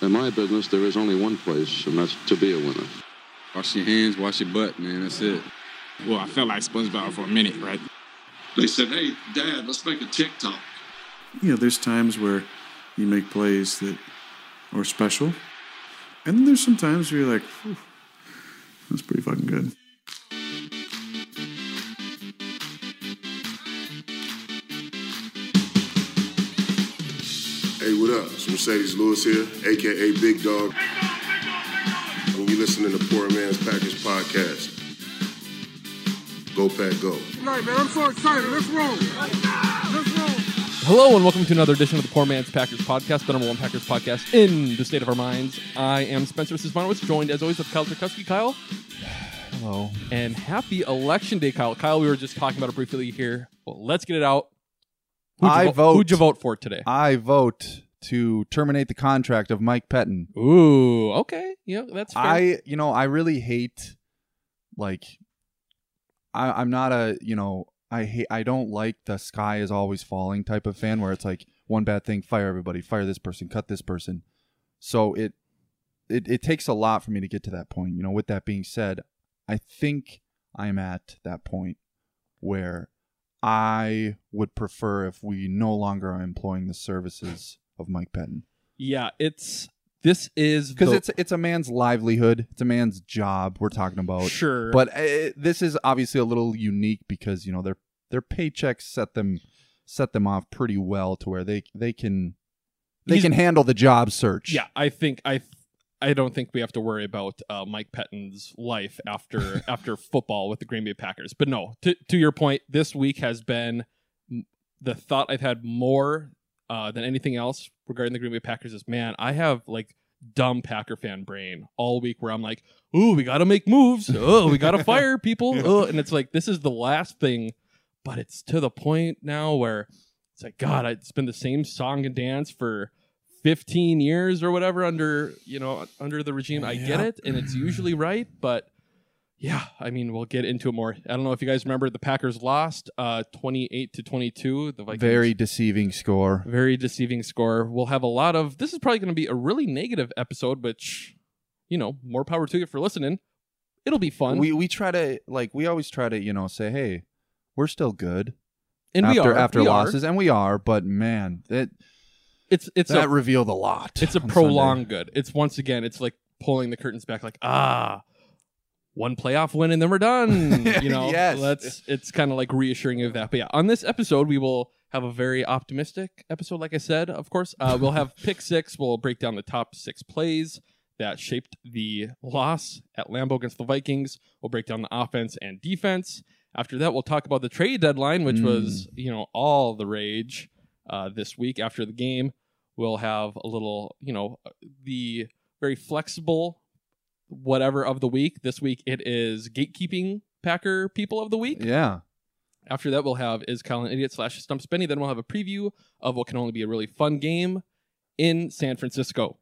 In my business, there is only one place, and that's to be a winner. Wash your hands, wash your butt, man. That's it. Well, I felt like SpongeBob for a minute, right? They said, hey, Dad, let's make a TikTok. You know, there's times where you make plays that are special. And then there's some times where you're like, that's pretty fucking good. It's Marcedes Lewis here, aka Big Dog. And you listening to the Poor Man's Package Podcast. Go Pack Go. Right, man, I'm so excited. Let's roll. Let's roll. Hello and welcome to another edition of the Poor Man's Packers Podcast, the number one Packers podcast in the state of our minds. I am Spencer Sismanowicz, joined as always with Kyle Turkowski. Kyle, Hello. and happy Election Day, Kyle. Kyle, we were just talking about it briefly here. Well, let's get it out. Who'd I vo- vote- Who'd you vote for today? I vote to terminate the contract of Mike Pettine. Ooh, okay. Yeah, that's fair. I, you know, I really hate, like, I, I'm not a, you know, I hate, I don't like the sky is always falling type of fan where it's like one bad thing, fire everybody, fire this person, cut this person. So it, it, it takes a lot for me to get to that point. You know, with that being said, I think I'm at that point where I would prefer if we no longer are employing the services of Mike Pettine yeah, it's this is because the- it's it's a man's livelihood, it's a man's job we're talking about. sure, But uh, this is obviously a little unique because you know their their paychecks set them set them off pretty well to where they they can they He's- can handle the job search. yeah, I think I. I don't think we have to worry about uh, Mike Pettine's life after after football with the Green Bay Packers. But no, to to your point, this week has been the thought I've had more uh, than anything else regarding the Green Bay Packers is man, I have like dumb Packer fan brain all week where I'm like, ooh, we got to make moves. Oh, we got to fire people. Oh, and it's like this is the last thing, but it's to the point now where it's like God, it's been the same song and dance for 15 years or whatever under you know under the regime. I get it, and it's usually right, but yeah, I mean we'll get into it more. I don't know if you guys remember the Packers lost uh 28 to 22. The Vikings very deceiving score. very deceiving score. We'll have a lot of this is probably going to be a really negative episode, which you know more power to you for listening. It'll be fun, We we try to like we always try to you know say hey we're still good and after we are after we are. losses and we are but man it It's it's that a revealed a lot. it's a on Sunday. prolonged good. It's once again, it's like pulling the curtains back, like ah, one playoff win and then we're done. You know, Yes. That's it's kind of like reassuring of that. But yeah, on this episode, we will have a very optimistic episode. Like I said, of course, uh, we'll have pick six. We'll break down the top six plays that shaped the loss at Lambeau against the Vikings. We'll break down the offense and defense. After that, we'll talk about the trade deadline, which was you know all the rage uh, this week after the game. We'll have a little, you know, the very flexible whatever of the week. This week it is gatekeeping Packer people of the week. Yeah. After that, we'll have is Kyle an idiot slash stump Spenny. Then we'll have a preview of what can only be a really fun game in San Francisco.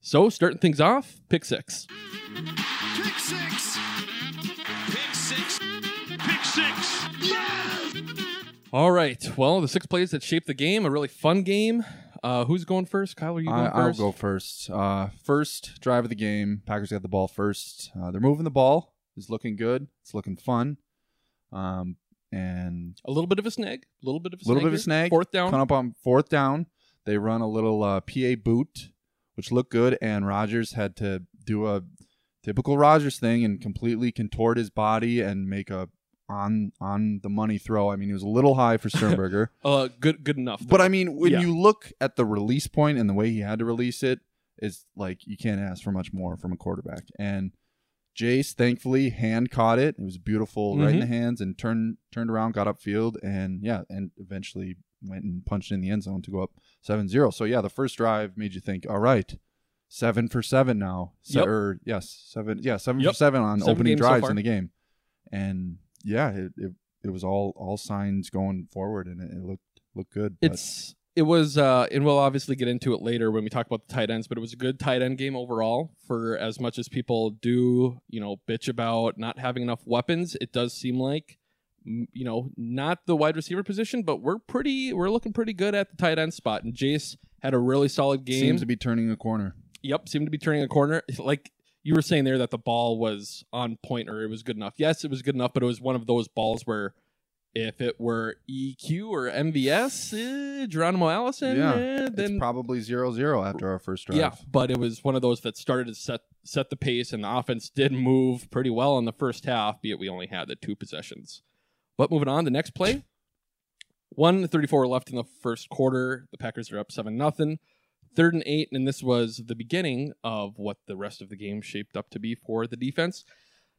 So starting things off, pick six. Pick six. Pick six. Pick six. Yes. All right. Well, the six plays that shaped the game, a really fun game. Uh, who's going first? Kyle, are you going I, I'll first? go first. Uh, first drive of the game. Packers got the ball first. Uh, they're moving the ball. It's looking good. It's looking fun. Um, and A little bit of a snag. A little bit of a a little snag bit of a here. snag. Fourth down. Coming up on fourth down. They run a little uh, PA boot, which looked good. And Rodgers had to do a typical Rodgers thing and completely contort his body and make a on on the money throw. I mean, he was a little high for Sternberger. Uh, good, good enough. But I mean, when Yeah. you look at the release point and the way he had to release it, it's like you can't ask for much more from a quarterback. And Jace, thankfully, hand caught it. It was beautiful, right in the hands, and turned turned around, got upfield, and yeah, and eventually went and punched in the end zone to go up 7-0. So yeah, the first drive made you think, all right, seven for seven now. Yep. Or yes, seven. Yeah, seven Yep. for seven on Seven opening games so drives in the game, and yeah, it, it it was all all signs going forward, and it, it looked looked good. but- it's it was uh and we'll obviously get into it later when we talk about the tight ends but it was a good tight end game overall for as much as people do you know bitch about not having enough weapons it does seem like mm, you know not the wide receiver position but we're pretty we're looking pretty good at the tight end spot and jace had a really solid game seems to be turning a corner. Yep, seemed to be turning a corner. Like you were saying there that the ball was on point or it was good enough. Yes, it was good enough, but it was one of those balls where if it were EQ or MVS, eh, Geronimo Allison, Yeah, eh, it's then probably 0-0 after our first drive. yeah, but it was one of those that started to set set the pace, and the offense did move pretty well in the first half, be it we only had the two possessions. But moving on, the next play, one thirty-four left in the first quarter. The Packers are up seven nothing. Third and eight, and this was the beginning of what the rest of the game shaped up to be for the defense.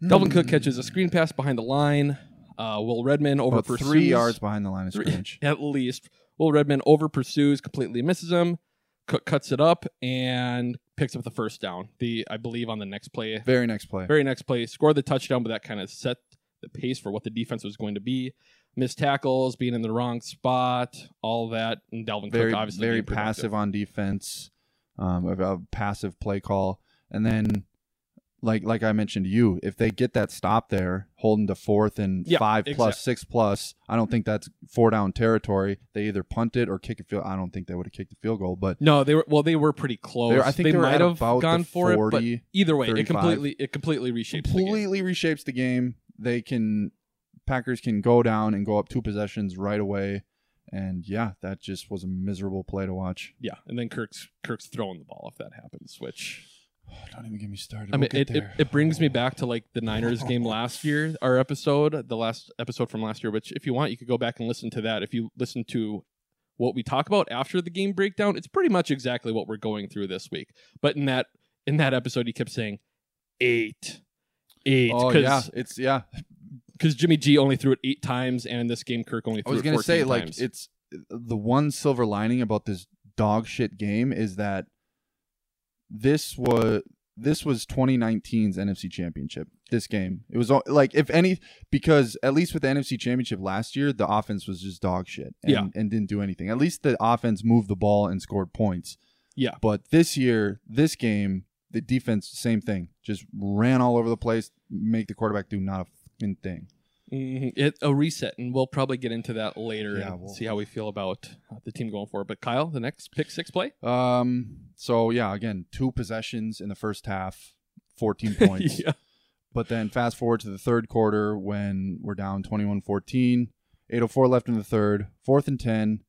Dalvin Cook catches a screen pass behind the line. Uh, Will Redmond over About pursues three yards behind the line of scrimmage. at least. Will Redmond over pursues, completely misses him. Cook cuts it up and picks up the first down. The I believe on the next play, Very next play. very next play, scored the touchdown, but that kind of set the pace for what the defense was going to be. Missed tackles, being in the wrong spot, all that, and Dalvin very Cook obviously very passive on defense, um, a, a passive play call, and then like like I mentioned to you, if they get that stop there, holding to fourth and Yeah, five plus exact- six plus, I don't think that's four down territory. They either punt it or kick a field. I don't think they would have kicked the field goal, but No, they were well. They were pretty close. Were- I think they they might have gone for it, but 40, either way, it completely it completely reshapes the game. completely reshapes the game. They can Packers can go down and go up two possessions right away, and yeah, that just was a miserable play to watch. Yeah, and then Kirk's Kirk's throwing the ball if that happens, which Don't even get me started. I We'll mean, it, it, it brings me back to like the Niners game last year, our episode, the last episode from last year, which if you want, you could go back and listen to that. If you listen to what we talk about after the game breakdown, it's pretty much exactly what we're going through this week. But in that in that episode, he kept saying eight, eight, Oh yeah, it's yeah. Because Jimmy G only threw it eight times, and in this game, Kirk only threw it. I was gonna 14 say like it's the one silver lining about this dog shit game is that this was this was 2019's NFC Championship. This game, it was all- like if any because at least with the NFC Championship last year, the offense was just dog shit and, Yeah. and didn't do anything. At least the offense moved the ball and scored points. yeah, But this year, this game, the defense, same thing, just ran all over the place, make the quarterback do not a fucking thing. Mhm. It, a reset, and we'll probably get into that later Yeah, and we'll- see how we feel about uh, the team going forward. But Kyle, the next pick six play. Um. So yeah, again, two possessions in the first half, fourteen points. yeah. But then fast forward to the third quarter when we're down 21-14, 8:04 left in the third, fourth and ten.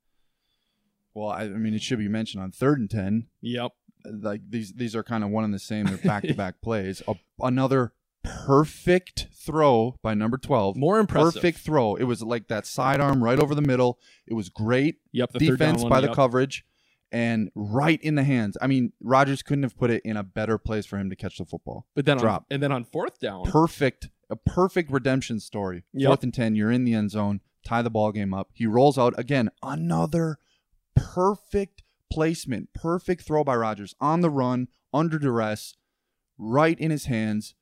Well, I, I mean, it should be mentioned on third and ten. Yep. Like these, these are kind of one and the same. They're back to back plays. A, another perfect throw by number twelve. More impressive. Perfect throw. It was like that sidearm right over the middle. It was great Yep. The defense one, by the yep. coverage and right in the hands. I mean, Rodgers couldn't have put it in a better place for him to catch the football. But then on, drop. and then on fourth down, Perfect, a perfect redemption story. Yep. Fourth and 10, you're in the end zone, tie the ball game up. He rolls out again, another perfect placement, perfect throw by Rodgers on the run, under duress, right in his hands,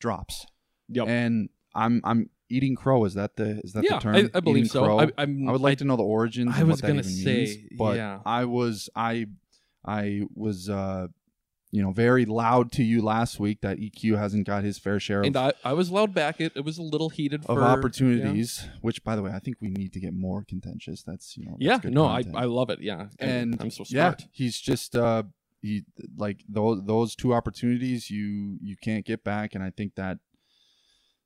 drops. yep. And I'm I'm eating crow. Is that the is that yeah, the term? I, I believe Eating so. crow? I, I'm, I would like to know the origins. I was gonna say, means, but yeah. I was I I was uh you know very loud to you last week that EQ hasn't got his fair share of, and I, I was loud back. It, it was a little heated of for opportunities. Which, by the way, I think we need to get more contentious. That's you know that's Yeah, no, I, content. I love it. Yeah, and I'm so yeah, he's just uh he like those those two opportunities you you can't get back, and I think that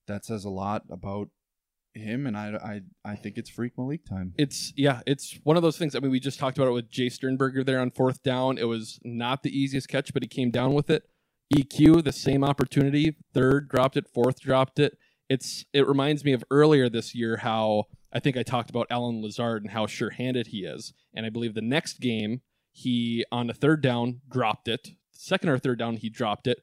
that says a lot about him, and I I I think it's freak Malik time. It's yeah, it's one of those things. I mean, we just talked about it with Jay Sternberger there on fourth down. It was not the easiest catch, but he came down with it. EQ, the same opportunity. Third dropped it. Fourth dropped it. It's it reminds me of earlier this year how I think I talked about Allen Lazard and how sure-handed he is. And I believe the next game he on the third down dropped it. Second or third down he dropped it.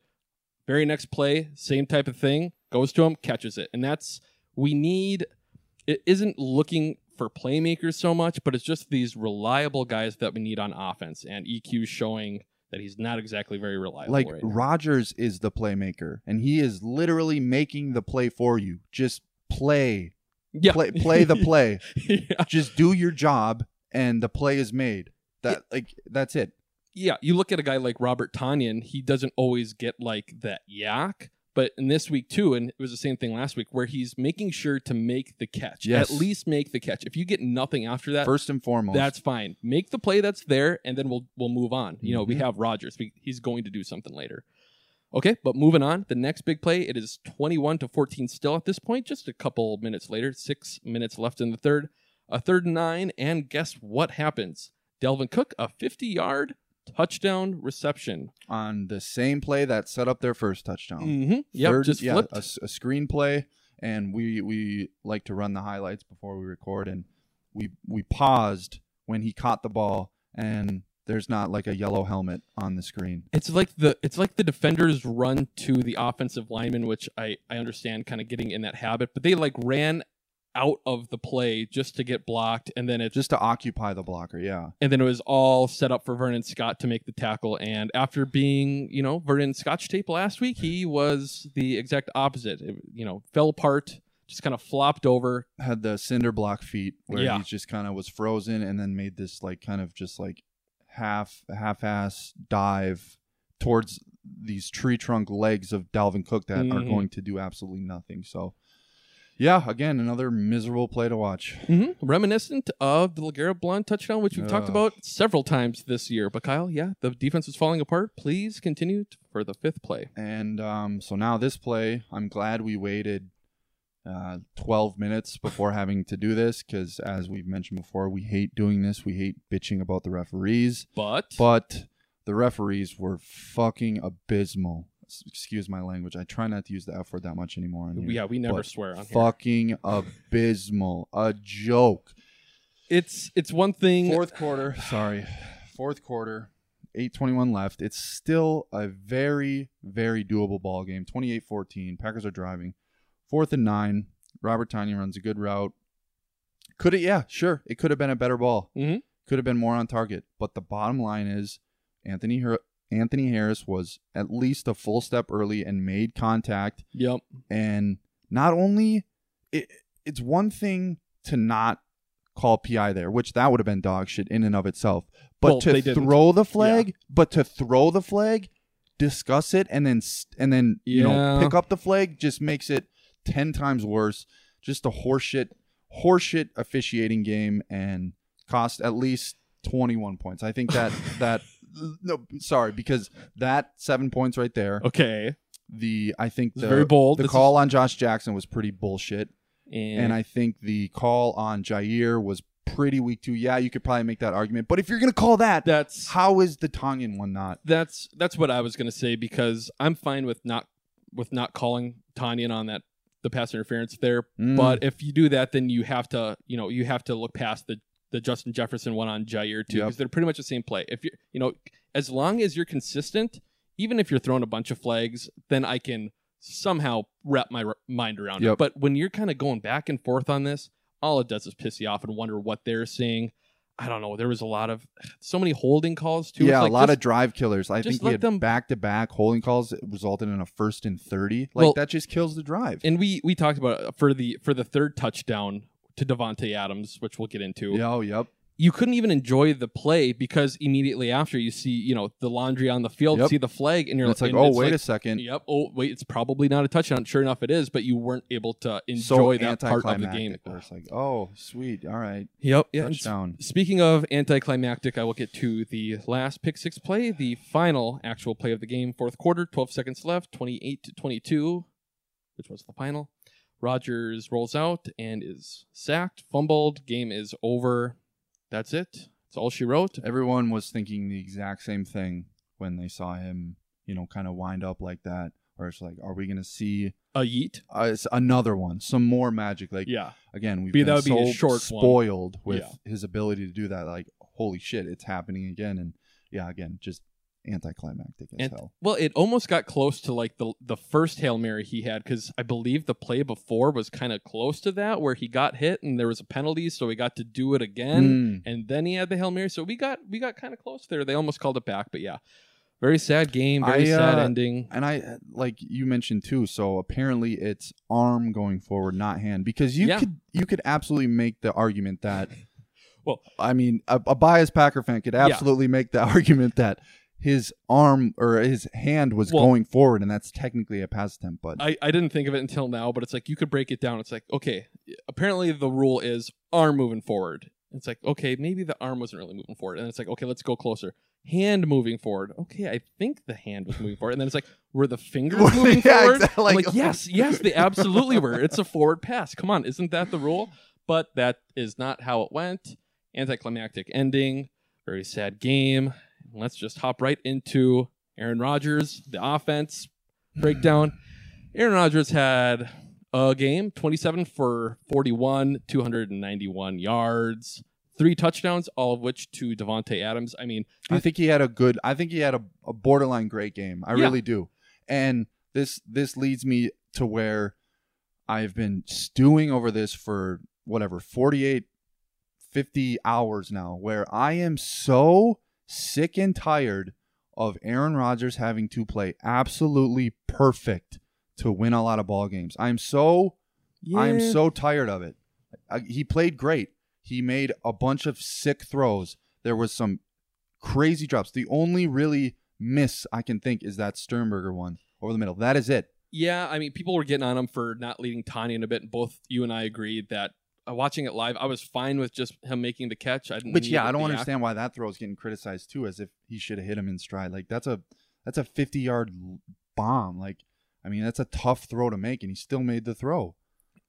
Very next play, same type of thing. Goes to him, catches it, and that's we need it isn't looking for playmakers so much, but it's just these reliable guys that we need on offense. And EQ showing that he's not exactly very reliable. Like right. Rodgers is the playmaker, and he is literally making the play for you. Just play, yeah, play, play the play. yeah. Just do your job, and the play is made. That like that's it. yeah, you look at a guy like Robert Tonyan, he doesn't always get like that yak, but in this week too, and it was the same thing last week, where he's making sure to make the catch. Yes. At least make the catch. If you get nothing after that, First and foremost, that's fine. Make the play that's there, and then we'll we'll move on. You know, we Mhm. have Rodgers. We, he's going to do something later. Okay, but moving on. The next big play. It is twenty-one to fourteen still at this point. Just a couple minutes later, six minutes left in the third. A third and nine, and guess what happens? Dalvin Cook, a fifty-yard touchdown reception. on the same play that set up their first touchdown. Mm-hmm. Yep, Third- just yeah, flipped. a, s- a screen play, and we we like to run the highlights before we record, and we we paused when he caught the ball, and there's not like a yellow helmet on the screen. It's like the it's like the defenders run to the offensive lineman, which I I understand kind of getting in that habit, but they like ran out of the play just to get blocked, and then it Just to occupy the blocker, yeah. and then it was all set up for Vernon Scott to make the tackle. And after being you know Vernon Scotch tape last week, he was the exact opposite. It, you know, fell apart, just kind of flopped over. Had the cinder block feet where Yeah. he just kind of was frozen, and then made this like kind of just like half half ass dive towards these tree trunk legs of Dalvin Cook that are Mhm. going to do absolutely nothing. So. Yeah, again, another miserable play to watch. hmm Reminiscent of the LeGarrette Blount touchdown, which we've talked about several times this year. But Kyle, yeah, the defense is falling apart. Please continue t- for the fifth play. And um, so now this play, I'm glad we waited uh, 12 minutes before having to do this because, as we've mentioned before, we hate doing this. We hate bitching about the referees. But, But the referees were fucking abysmal. Excuse my language. I try not to use the F word that much anymore. here. yeah, we never swear on here. Fucking abysmal. A joke. It's it's one thing. Fourth quarter. Sorry. Fourth quarter. 821 left. It's still a very, very doable ball game. 28-14. Packers are driving. Fourth and nine. Robert Tonyan runs a good route. Could it? Yeah, sure. It could have been a better ball. Mhm. Could have been more on target. But the bottom line is, Anthony Har- Anthony Harris was at least a full step early and made contact. Yep. And not only it, it's one thing to not call PI there, which that would have been dog shit in and of itself. But Well, to throw the flag, but to throw the flag, discuss it, and then and then you know pick up the flag just makes it ten times worse. Just a horseshit, horseshit officiating game, and cost at least twenty one points. I think that that no, sorry, because that seven points right there Okay. the I think the very bold. The This call on Josh Jackson was pretty bullshit, And, and I think the call on Jaire was pretty weak too. Yeah, you could probably make that argument, but if you're gonna call that, that's how is the Tonyan one not? that's that's what I was gonna say because I'm fine with not with not calling Tonyan on that the pass interference there. Mm. But if you do that, then you have to you know you have to look past the the Justin Jefferson one on Jaire too Yep. because they're pretty much the same play. If you you know as long as you're consistent, even if you're throwing a bunch of flags, then I can somehow wrap my r- mind around it. But when you're kind of going back and forth on this, all it does is piss you off and wonder what they're seeing. I don't know. There was a lot of so many holding calls too. Yeah, like a lot just- of drive killers. I think we had them- back to back holding calls resulted in a first and thirty. Like Well- that just kills the drive. and we we talked about it for the for the third touchdown to Davante Adams, which we'll get into. Yeah, oh, yep. You couldn't even enjoy the play because immediately after you see you know the laundry on the field, Yep. see the flag, and you're And it's like, and oh, wait a second. Yep. Oh, wait. It's probably not a touchdown. Sure enough, it is. But you weren't able to enjoy so that part of the game. anticlimactic, where It's like, oh, sweet, all right, Yep. Yeah. and touchdown. Speaking of anticlimactic, I will get to the last pick six play, the final actual play of the game, fourth quarter, 12 seconds left, 28 to 22, which was the final. Rogers rolls out and is sacked, fumbled, game is over. That's it. That's all she wrote. Everyone was thinking the exact same thing when they saw him, you know, kind of wind up like that. Or it's like, are we going to see A yeet. uh, it's another one, some more magic? Like, Yeah. again, we've Be- been that would be a short one. spoiled with Yeah. his ability to do that. Like, holy shit, it's happening again. And yeah, again, just anticlimactic as And hell. well, it almost got close to like the the first hail mary he had because I believe the play before was kind of close to that where he got hit and there was a penalty, so he got to do it again, Mm. and then he had the hail mary. So we got we got kind of close there. They almost called it back, but yeah, very sad game, very I, sad uh, ending. And I like you mentioned too. So apparently, it's arm going forward, not hand, because you Yeah. could you could absolutely make the argument that. Well- I mean, a, a biased Packer fan could absolutely make the argument that his arm or his hand was Well- going forward, and that's technically a pass attempt. But I, I didn't think of it until now, but it's like you could break it down. It's like, okay, apparently the rule is arm moving forward. It's like, okay, maybe the arm wasn't really moving forward. And it's like, okay, let's go closer. Hand moving forward. Okay, I think the hand was moving forward. And then it's like, were the fingers moving yeah, forward? exactly, like, yes, yes, they absolutely were. It's a forward pass. Come on, isn't that the rule? But that is not how it went. Anticlimactic ending. Very sad game. Let's just hop right into Aaron Rodgers, the offense breakdown. Aaron Rodgers had a game 27 for 41, 291 yards, three touchdowns, all of which to Davante Adams. I mean, I think he had a good. I think he had a, a borderline great game. I Yeah. really do. And this this leads me to where I've been stewing over this for whatever 48 50 hours now where I am so sick and tired of Aaron Rodgers having to play absolutely perfect to win a lot of ball games. I'm so I'm so tired of it. I, he played great. He made a bunch of sick throws. There was some crazy drops. The only really miss I can think is that Sternberger one over the middle. That is it. Yeah, I mean, people were getting on him for not leading Tanya in a bit. And both you and I agreed that Uh, watching it live, I was fine with just him making the catch. I didn't Which yeah, I don't understand why that throw is getting criticized too, as if he should have hit him in stride. Like that's a that's a 50 yard bomb. Like I mean, that's a tough throw to make, and he still made the throw.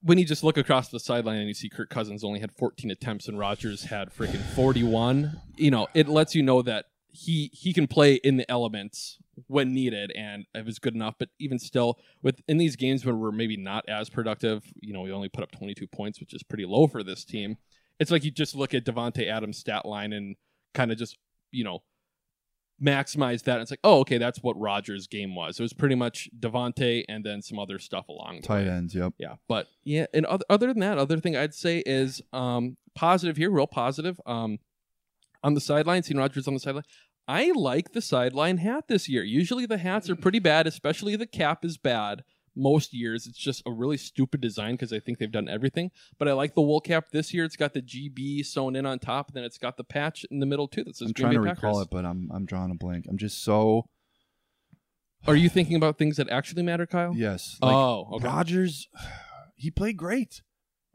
when you just look across the sideline and you see Kirk Cousins only had 14 attempts and Rodgers had freaking 41, you know, it lets you know that he he can play in the elements when needed and it was good enough. But even still, with in these games when we're maybe not as productive, you know, we only put up 22 points, which is pretty low for this team. It's like you just look at Davante Adams' stat line and kind of just you know maximize that. It's like, oh, okay, that's what rodgers game was. It was pretty much Davante and then some other stuff along the Tight ends, yep. Yeah, but yeah, and other, other than that, other thing I'd say is um positive here, real positive. Um, on the sideline, seeing Rodgers on the sideline. I like the sideline hat this year. Usually the hats are pretty bad, especially the cap is bad. Most years it's just a really stupid design because I think they've done everything. But I like the wool cap this year. It's got the GB sewn in on top, and then it's got the patch in the middle too. That says I'm Green trying to Bay recall Packers. it, but I'm I'm drawing a blank. I'm just so Are you thinking about things that actually matter, Kyle? yes. Like, oh, okay. Rodgers, he played great,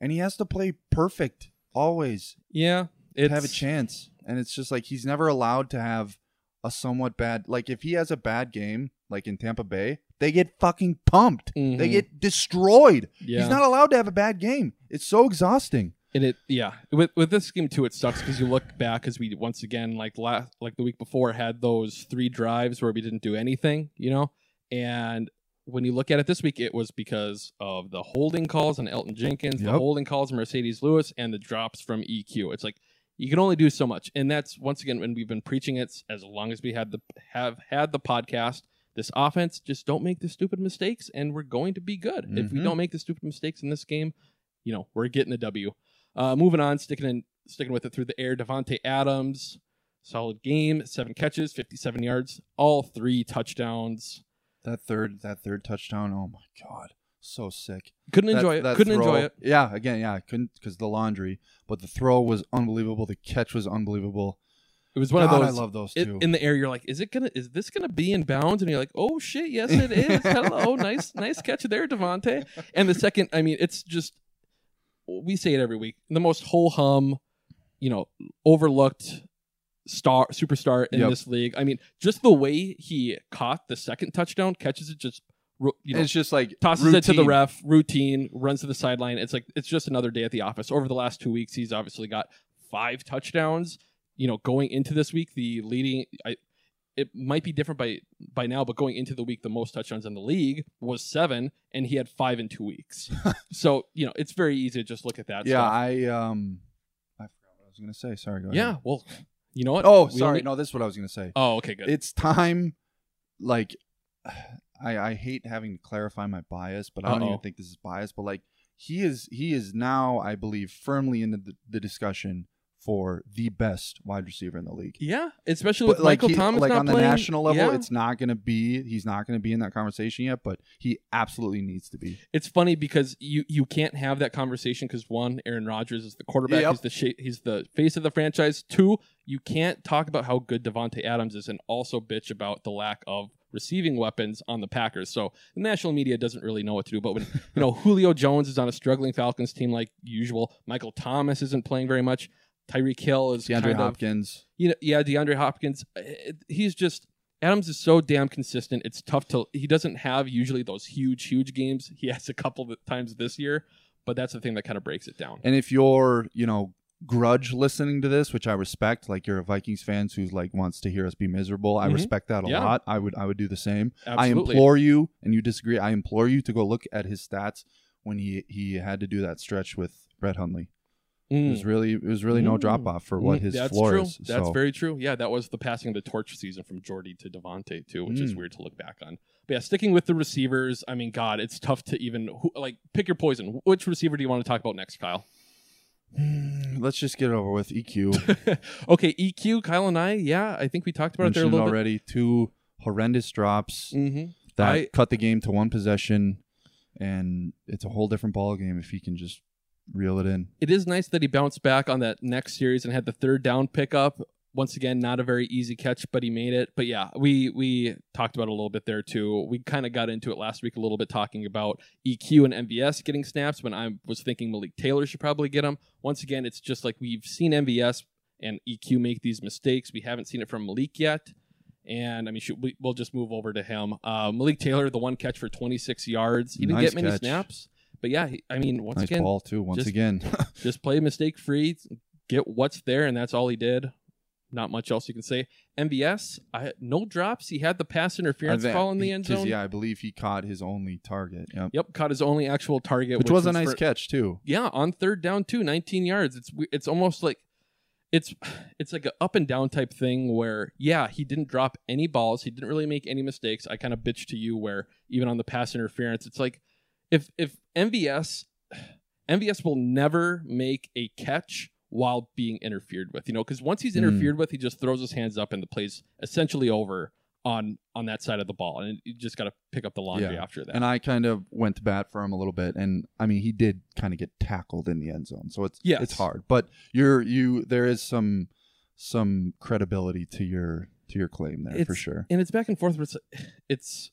and he has to play perfect always yeah, to have a chance. And it's just like he's never allowed to have a somewhat bad. Like if he has a bad game, like in Tampa Bay, they get fucking pumped. They Mhm. get destroyed. Yeah. He's not allowed to have a bad game. It's so exhausting. And it, yeah, with with this game too, it sucks because you look back because we once again like last like the week before had those three drives where we didn't do anything, you know, and when you look at it this week, it was because of the holding calls on Elgton Jenkins, the holding calls on Marcedes Lewis, and the drops from EQ. It's like you can only do so much, and that's once again when we've been preaching it as long as we had the have had the podcast. This offense just don't make the stupid mistakes, and we're going to be good. If we Mhm. don't make the stupid mistakes in this game, you know we're getting the W. Uh, moving on, sticking in, sticking with it through the air. Davante Adams, solid game, seven catches, fifty-seven yards, all three touchdowns. That third that third touchdown. Oh my god, so sick. Couldn't That- enjoy it. Couldn't throw- enjoy it. Yeah, again, yeah, I couldn't because the laundry. But the throw was unbelievable. The catch was unbelievable. It was one God, of I love those it- two. in the air, you're like, is it gonna? Is this gonna be in bounds? And you're like, oh shit, yes it is. Hello, nice, nice catch there, Davante. And the second, I mean, it's just we say it every week. The most whole hum, you know, overlooked star superstar in Yep. this league. I mean, just the way he caught the second touchdown, catches it just. You know, it's just like tosses it to the ref, routine, runs to the sideline. It's like it's just another day at the office. Over the last two weeks, he's obviously got five touchdowns. You know, going into this week, the leading I it might be different by by now, but going into the week, the most touchdowns in the league was seven, and he had five in two weeks. so you know, it's very easy to just look at that. Yeah, stuff. I um, I forgot what I was gonna say. Sorry, go ahead. yeah. Well, you know what? Oh, We sorry. only- No, this is what I was gonna say. Oh, okay, good. It's time. Like, I I hate having to clarify my bias, but I don't Uh-oh. even think this is bias. But like, he is he is now, I believe, firmly in the, the discussion for the best wide receiver in the league. Yeah, especially with like, Michael he- Thomas like not on the national level, yeah. it's not going to be. He's not going to be in that conversation yet, but he absolutely needs to be. it's funny because you you can't have that conversation because one, Aaron Rodgers is the quarterback. Yep. He's the sha- he's the face of the franchise. Two, you can't talk about how good Davante Adams is and also bitch about the lack of receiving weapons on the Packers. So the national media doesn't really know what to do. But when you know Julio Jones is on a struggling Falcons team like usual, Michael Thomas isn't playing very much. Tyreek Hill is DeAndre kind of Hopkins. you know, yeah, DeAndre Hopkins. Uh, he's just Adams is so damn consistent. It's tough to. He doesn't have usually those huge, huge games. He has a couple of times this year, but that's the thing that kind of breaks it down. And if you're, you know, grudge listening to this, which I respect, like you're a Vikings fan who's like wants to hear us be miserable, I Mhm. respect that a Yeah. lot. I would I would do the same. Absolutely. I implore you, and you disagree. I implore you to go look at his stats when he he had to do that stretch with Brett Hundley. It Mm. was really it was really no Mm. drop off for what Mm, his that's floor true. is. That's So, very true. Yeah, that was the passing of the torch season from Jordy to Davante too, which is Mm. weird to look back on. But yeah, sticking with the receivers. I mean, God, it's tough to even who, like pick your poison. Which receiver do you want to talk about next, Kyle? Hmm, Let's just get it over with. EQ okay, EQ, Kyle and I. Yeah, I think we talked about it there a mentioned little bit. already. Two horrendous drops Mm-hmm. that I- cut the game to one possession, and it's a whole different ball game if he can just reel it in. it is nice that he bounced back on that next series and had the third down pickup. Once again, not a very easy catch, but he made it. But yeah, we we talked about it a little bit there too. We kind of got into it last week a little bit, talking about EQ and MVS getting snaps. When I was thinking Malik Taylor should probably get them. Once again, it's just like we've seen MVS and EQ make these mistakes. We haven't seen it from Malik yet. And I mean, shoot, we, we'll just move over to him. Uh, Malik Taylor, the one catch for 26 yards. He didn't Nice get many catch. snaps, but yeah, he, I mean, once nice again, ball too. Once just- again, just play mistake free, get what's there, and that's all he did. Not much else you can say. MVS, I no drops. He had the pass interference think- call in the end zone. Yeah, I believe he caught his only target. Yep. Yep, caught his only actual target, Which, was a nice for- catch too. Yeah, on third down too, 19 yards. It's it's almost like it's it's like an up and down type thing where yeah, he didn't drop any balls, he didn't really make any mistakes. I kind of bitch to you where even on the pass interference, it's like if if MVS MVS will never make a catch while being interfered with, you know, because once he's Mm. interfered with, he just throws his hands up and the play's essentially over on on that side of the ball, and you just got to pick up the laundry Yeah. after that. And I kind of went to bat for him a little bit, and I mean he did kind of get tackled in the end zone, so it's Yes. it's hard. But you're you there is some some credibility to your to your claim there for sure. and it's back and forth. Where it's, it's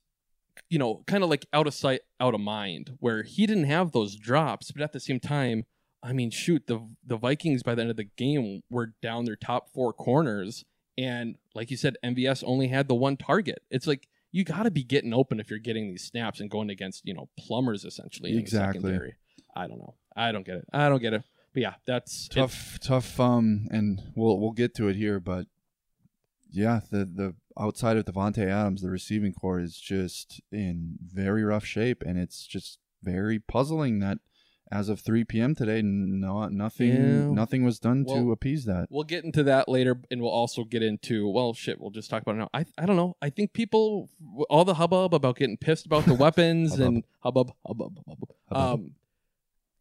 you know, kind of like out of sight, out of mind, where he didn't have those drops, but at the same time, I mean, shoot, the the Vikings by the end of the game were down their top four corners, and like you said, MVS only had the one target. It's like you got to be getting open if you're getting these snaps and going against you know plumbers essentially. In Exactly. I don't know. I don't get it. I don't get it. But yeah, that's it- tough tough um and we'll we'll get to it here but yeah the the outside of Davante Adams the receiving core is just in very rough shape and it's just very puzzling that as of 3 p.m. today no nothing Yeah. nothing was done to appease that We'll get into that later, and we'll also get into well, shit. We'll just talk about it now. I I don't know. I think people, all the hubbub about getting pissed about the weapons Hubbub. and hubbub, hubbub, hubbub. Hubbub. Um,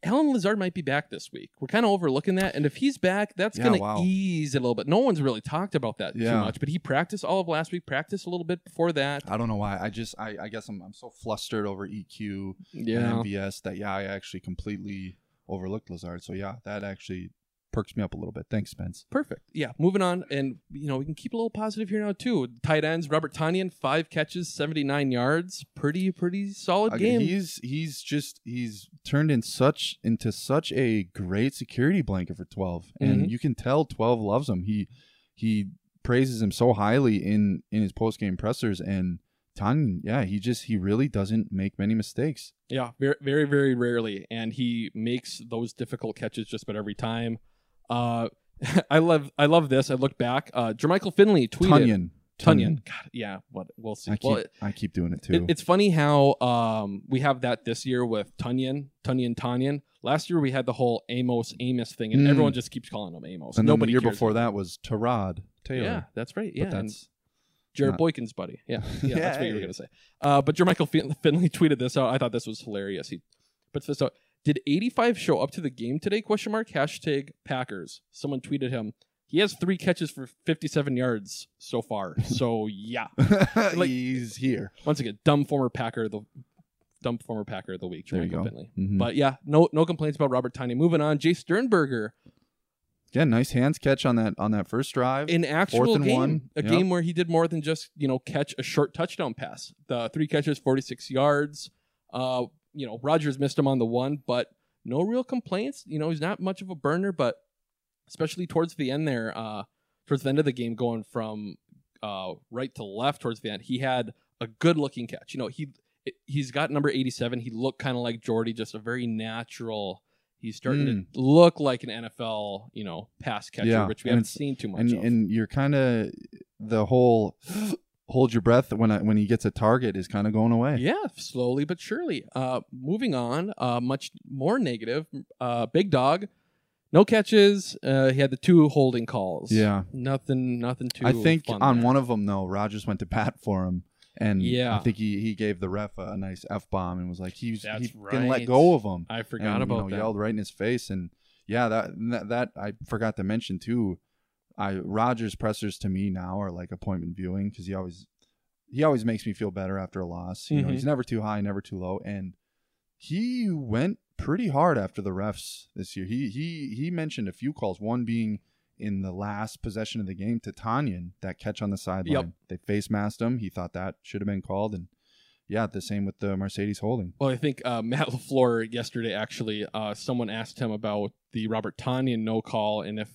Allen Lazard might be back this week. We're kind of overlooking that, and if he's back, that's Yeah, going to wow. ease it a little bit. No one's really talked about that too much, but he practiced all of last week. Practiced a little bit before that. I don't know why I just I, I guess I'm I'm so flustered over EQ Yeah. and MVS that yeah I actually completely overlooked Lazard so yeah that actually perks me up a little bit thanks Spence Perfect. Yeah. Moving on, and you know we can keep a little positive here now too. Tight ends: Robert Tonyan, five catches, seventy-nine yards. Pretty, pretty solid game. He's he's just he's turned in such into such a great security blanket for 12 and Mhm. you can tell 12 loves him. He he praises him so highly in in his post game pressers and Tonyan, yeah, he just he really doesn't make many mistakes. Yeah, very, very, very rarely, and he makes those difficult catches just about every time. Uh, I love, I love this. I look back. Uh, Jermichael Finley tweeted. Tunyon. Tunyon. God, yeah. What we'll see. I keep well, it, I keep doing it it- too. it's funny how um we have that this year with Tunyon, Tunyon, Tunyon. Last year we had the whole Amos, Amos thing, and Mm. everyone just keeps calling him Amos. and Nobody the year before that was Tarad Taylor. Yeah, that's right. But Yeah, and that's Jared not- Boykin's buddy. Yeah, yeah, that's what you were gonna say. Uh, but Jermichael fin- Finley tweeted this out. I thought this was hilarious. He puts this out. Did 85 show up to the game today? Question mark. Hashtag Packers. Someone tweeted him. He has three catches for 57 yards so far. So yeah. Like- He's here. Once again, dumb former Packer, the dumb former Packer of the week, There you go. Mhm. But yeah, no no complaints about Robert Tonyan. Moving on, Jay Sternberger Yeah, nice hands catch on that on that first drive. in actual and game, one. a Yep. game where he did more than just you know catch a short touchdown pass. The three catches, 46 yards. Uh, you know, Rodgers missed him on the one, but no real complaints. You know, he's not much of a burner, but especially towards the end there, uh, towards the end of the game, going from uh, right to left towards the end, he had a good looking catch. You know, he he's got number 87. He looked kind of like Jordy, just a very natural. He's starting to look like an NFL, you know, pass catcher. Yeah, which we and haven't seen too much and of. and you're kind of the whole hold your breath when I, when he gets a target is kind of going away. Yeah, slowly but surely. Uh, moving on, uh, much more negative. Uh, Big Dog, no catches. Uh, he had the two holding calls. Yeah. nothing, nothing too. I think on there. one of them though, Rodgers went to bat for him, and Yeah. I think he, he gave the ref a, a nice f bomb and was like he was he That's didn't let go of him. I forgot and, about you know, that. Yelled right in his face, and yeah, that, that that I forgot to mention too. I Rodgers pressers to me now are like appointment viewing because he always he always makes me feel better after a loss. You know, Mhm. he's never too high, never too low, and he went pretty hard after the refs this year. He he he mentioned a few calls, one being in the last possession of the game to Tonyan, that catch on the sideline. Yep. They face masked him. He thought that should have been called, and yeah, the same with the Marcedes holding. Well, I think uh, Matt Lafleur yesterday actually, uh, someone asked him about the Robert Tonyan no call and if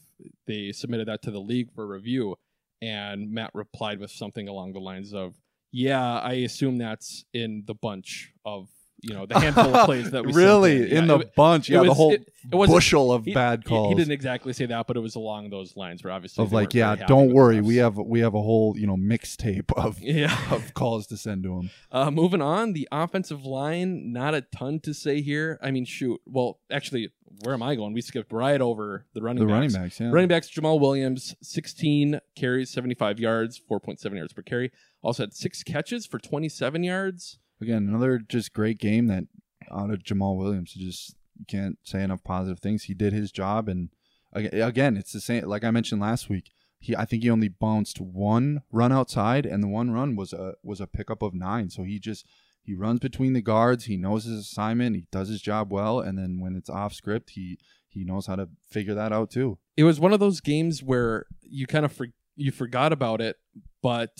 they submitted that to the league for review, and Matt replied with something along the lines of, "Yeah, I assume that's in the bunch of you know the handful of plays that we really in, in the it- bunch. it Yeah, the was- whole it- it wasn't- bushel of he- bad calls. He, didn't exactly say that, but it was along those lines. Where obviously of like, yeah, don't worry, the we have we have a whole you know mixtape of Yeah. of calls to send to him. Uh, moving on, the offensive line, not a ton to say here. I mean, shoot. Well, actually, where am I going? We skipped right over the running The backs. running backs, yeah. Running backs, Jamaal Williams, 16 carries, 75 yards, 4.7 yards per carry. Also had six catches for 27 yards. Again, another just great game that out of Jamaal Williams. You just you can't say enough positive things. He did his job, and aga- again, it's the same. Like I mentioned last week, he I think he only bounced one run outside, and the one run was a was a pickup of nine. So he just he runs between the guards. He knows his assignment. He does his job well, and then when it's off script, he he knows how to figure that out too. It was one of those games where you kind of for, you forgot about it, but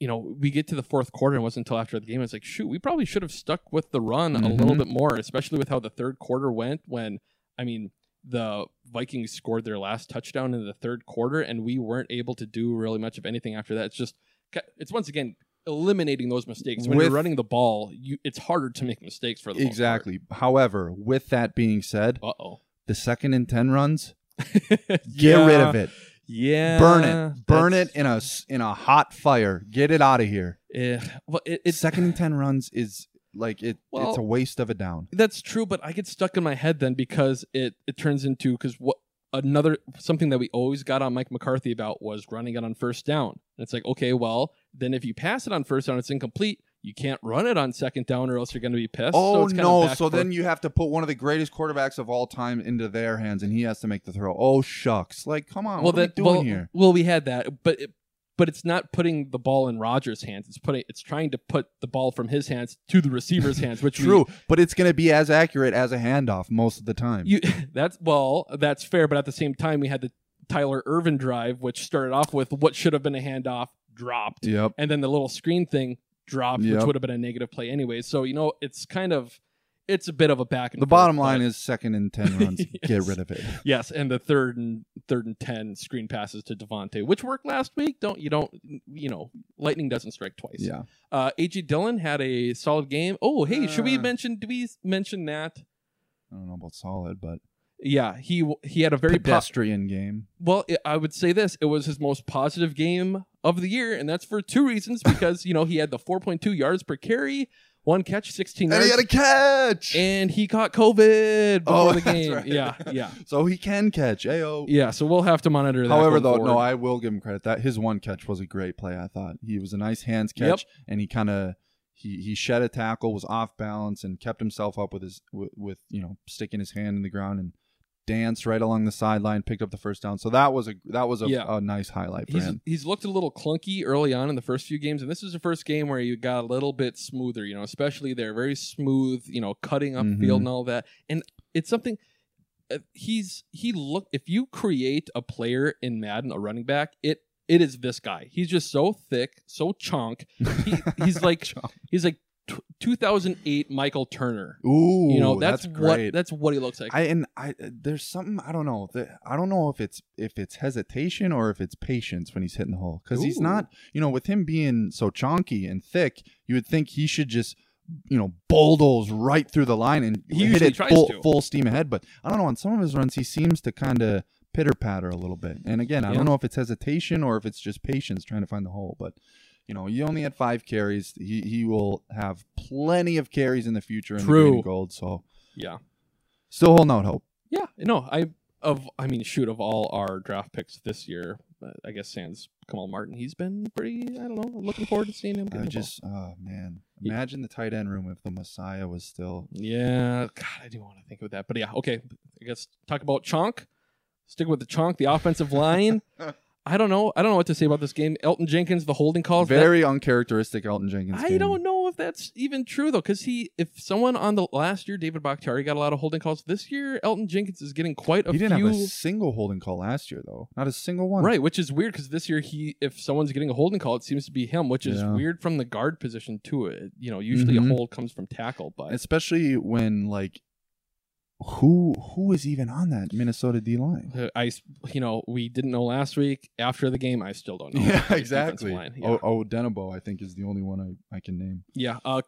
you know, we get to the fourth quarter and it wasn't until after the game it's like, shoot, we probably should have stuck with the run a little Mhm. bit more, especially with how the third quarter went when I mean the Vikings scored their last touchdown in the third quarter and we weren't able to do really much of anything after that. It's just it's once again eliminating those mistakes. When With- you're running the ball, you it's harder to make mistakes for the. Exactly. However, with that being said, Uh-oh. the second and ten runs, Get get rid of it. Yeah. burn it burn it in a in a hot fire get it out of here Eh, well, it, it's second and 10 runs is like it Well- it's a waste of a down That's true, but I get stuck in my head then because it it turns into because what another something that we always got on Mike McCarthy about was running it on first down. And it's like, okay, well, then if you pass it on first down, it's incomplete. You can't run it on second down, or else you're going to be pissed. so oh it's kind no so then you have to put one of the greatest quarterbacks of all time into their hands and he has to make the throw oh shucks like come on well, what are we doing well, here well, we had that, but it, but it's not putting the ball in Rodgers' hands. It's putting it's trying to put the ball from his hands to the receiver's hands, which we- true but it's going to be as accurate as a handoff most of the time You that's well, that's fair, but at the same time, we had the Tyler Ervin drive, which started off with what should have been a handoff, dropped, yep and then the little screen thing dropped, which would have been a negative play anyway. So you know, it's kind of it's a bit of a back and the forth, bottom line but- is second and 10 runs get Yes. rid of it yes, and the third and third and ten screen passes to Davante, which worked last week. Don't you don't you know lightning doesn't strike twice. yeah Uh, AJ Dillon had a solid game. Oh, hey, should we Uh. mention? Do we mention that? i don't know about solid but Yeah, he he had a very po- pedestrian game Well, i I would say this: it was his most positive game of the year, and that's for two reasons. Because you know he had the 4.2 yards per carry, one catch, 16 and he had a catch and he caught COVID oh, before Oh, the game. right. Yeah, yeah, so he can catch ayo yeah. So we'll have to monitor that. However, though, forward. no, I will give him credit. That his one catch was a great play. I thought he was a nice hands catch, and he kind of he he shed a tackle, was off balance, and kept himself up with his with, with you know sticking his hand in the ground and danced right along the sideline, picked up the first down. So that was a that was a, Yeah. a nice highlight for He's him. he's looked a little clunky early on in the first few games, and this is the first game where you got a little bit smoother. You know, especially they're very smooth. You know, cutting up Mhm. field and all that, and it's something. uh, He's he look if you create a player in Madden, a running back, it it is this guy. He's just so thick, so chunk. He, he's like he's like t- 2008 Michael Turner. Ooh, you know that's, that's what that's what he looks like. I and I there's something I don't know. that- I don't know if it's if it's hesitation or if it's patience when he's hitting the hole because he's not. You know, with him being so chonky and thick, you would think he should just you know bulldoze right through the line and He hit it full to. full steam ahead. But I don't know. On some of his runs, he seems to kind of pitter patter a little bit. And again, I Yeah. don't know if it's hesitation or if it's just patience trying to find the hole. But you know, he only had five carries. He he will have plenty of carries in the future in the green True. and gold. So yeah. still holding out hope. Yeah, no, I of I mean, shoot, of all our draft picks this year, uh, I guess sans Kamal Martin, he's been pretty. I don't know. Looking forward to seeing him. I just, oh man, Yeah. imagine the tight end room if the Messiah was still. yeah, God, I do want to think of that, but yeah, okay. I guess talk about Chonk. Stick with the Chonk, the offensive line. I don't know. I don't know what to say about this game. Elgton Jenkins, the holding calls. that- Very uncharacteristic Elgton Jenkins. I game. don't know if that's even true though, because he, if someone on the last year, David Bakhtiari got a lot of holding calls. This year, Elgton Jenkins is getting quite a few. He didn't few. have a single holding call last year, though. Not a single one. Right, which is weird because this year he, if someone's getting a holding call, it seems to be him, which is Yeah. weird from the guard position too. It, you know, usually Mhm. a hold comes from tackle, but Especially when like, who who is even on that Minnesota D line? I you know, we didn't know last week. After the game, I still don't know. Yeah, exactly. line. Yeah. Oh, oh, I think is the only one I, I can name. yeah. Uh,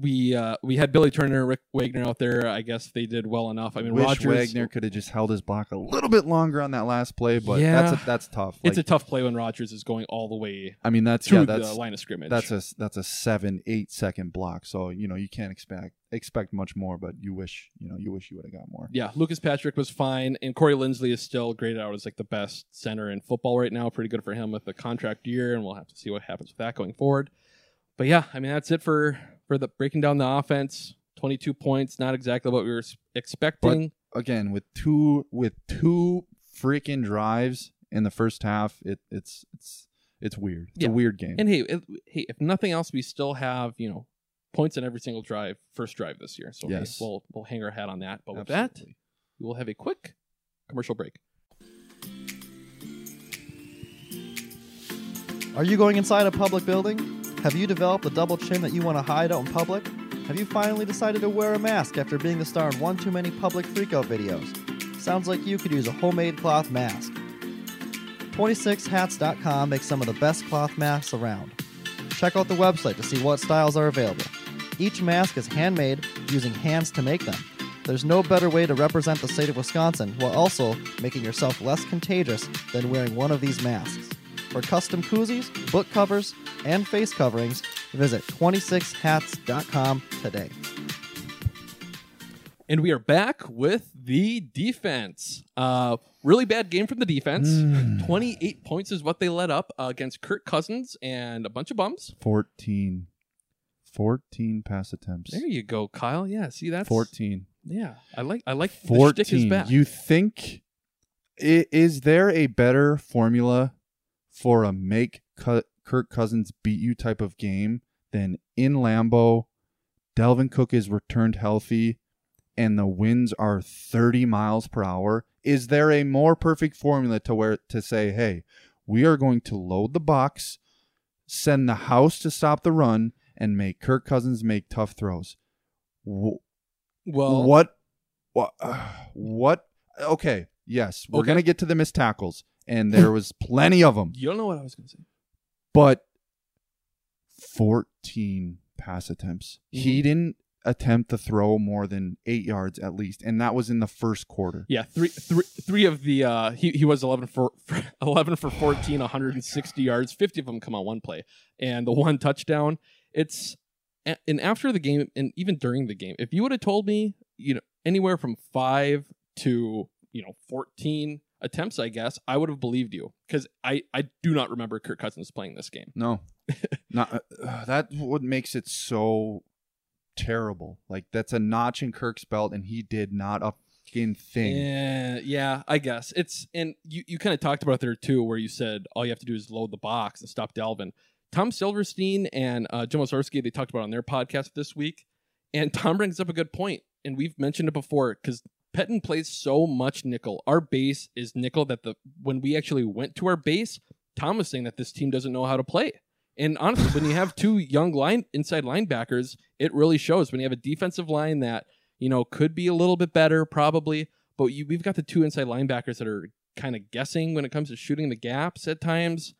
we uh, we had Billy Turner, Rick Wagner out there. I guess they did well enough. I mean, Wish Rodgers. Wagner could have just held his block a little bit longer on that last play, but Yeah. that's a, that's tough. It's a tough play when Rodgers is going all the way I mean, that's yeah, that's the line of scrimmage. that's a that's a seven eight second block. So you know you can't expect expect much more, but you wish you know you wish you would have got more. yeah, Lucas Patrick was fine, and Corey Linsley is still graded out as like the best center in football right now. Pretty good for him with the contract year, and we'll have to see what happens with that going forward. But yeah, I mean that's it for for the breaking down the offense. Twenty two points, not exactly what we were s- expecting. Again, with two with two freaking drives in the first half, it it's it's it's weird. It's Yeah. a weird game. and hey, if, hey, if nothing else, we still have you know points in every single drive, first drive this year. So hey, Yes. we'll we'll hang our hat on that. But with that, we will have a quick commercial break. Are you going inside a public building? Have you developed a double chin that you want to hide out in public? Have you finally decided to wear a mask after being the star in one too many public freakout videos? Sounds like you could use a homemade cloth mask. 26hats.com makes some of the best cloth masks around. Check out the website to see what styles are available. Each mask is handmade using hands to make them. There's no better way to represent the state of Wisconsin while also making yourself less contagious than wearing one of these masks. For custom koozies, book covers, and face coverings, visit 26hats.com today. And we are back with the defense. Uh, really bad game from the defense. Mm. 28 points is what they let up uh, against Kirk Cousins and a bunch of bums. 14. 14 pass attempts. There you go, Kyle. Yeah, see that's 14. Yeah, I like I like the shtick is 14. back. You think i- is there a better formula for a make Kirk Cousins beat you type of game than in Lambeau, Dalvin Cook is returned healthy, and the winds are 30 miles per hour? Is there a more perfect formula to where to say, hey, we are going to load the box, send the house to stop the run, and make Kirk Cousins make tough throws? Well, what what what okay yes we're Okay. gonna get to the missed tackles and there was plenty of them you don't know what I was going to say. but 14 pass attempts Mm-hmm. he didn't attempt to throw more than eight yards at least and that was in the first quarter Yeah, three, three, three of the uh, he he was eleven for, for eleven for 14, 160 yards. Fifty of them come on one play, and the one touchdown. It's and after the game, and even during the game, if you would have told me, you know, anywhere from five to you know 14, attempts, I guess, I would have believed you because I I do not remember Kirk Cousins playing this game. No, not uh, that. What makes it so terrible? Like that's a notch in Kirk's belt, and he did not a fucking thing. Yeah, yeah, I guess it's and you you kind of talked about it there too, where you said all you have to do is load the box and stop Dalvin. Tom Silverstein and uh, Jim Owczarski, they talked about on their podcast this week, and Tom brings up a good point, and we've mentioned it before because Pettine plays so much nickel. Our base is nickel that the when we actually went to our base, Tom was saying that this team doesn't know how to play. And honestly, when you have two young line inside linebackers, it really shows. When you have a defensive line that you know could be a little bit better, probably, but you, we've got the two inside linebackers that are kind of guessing when it comes to shooting the gaps at times.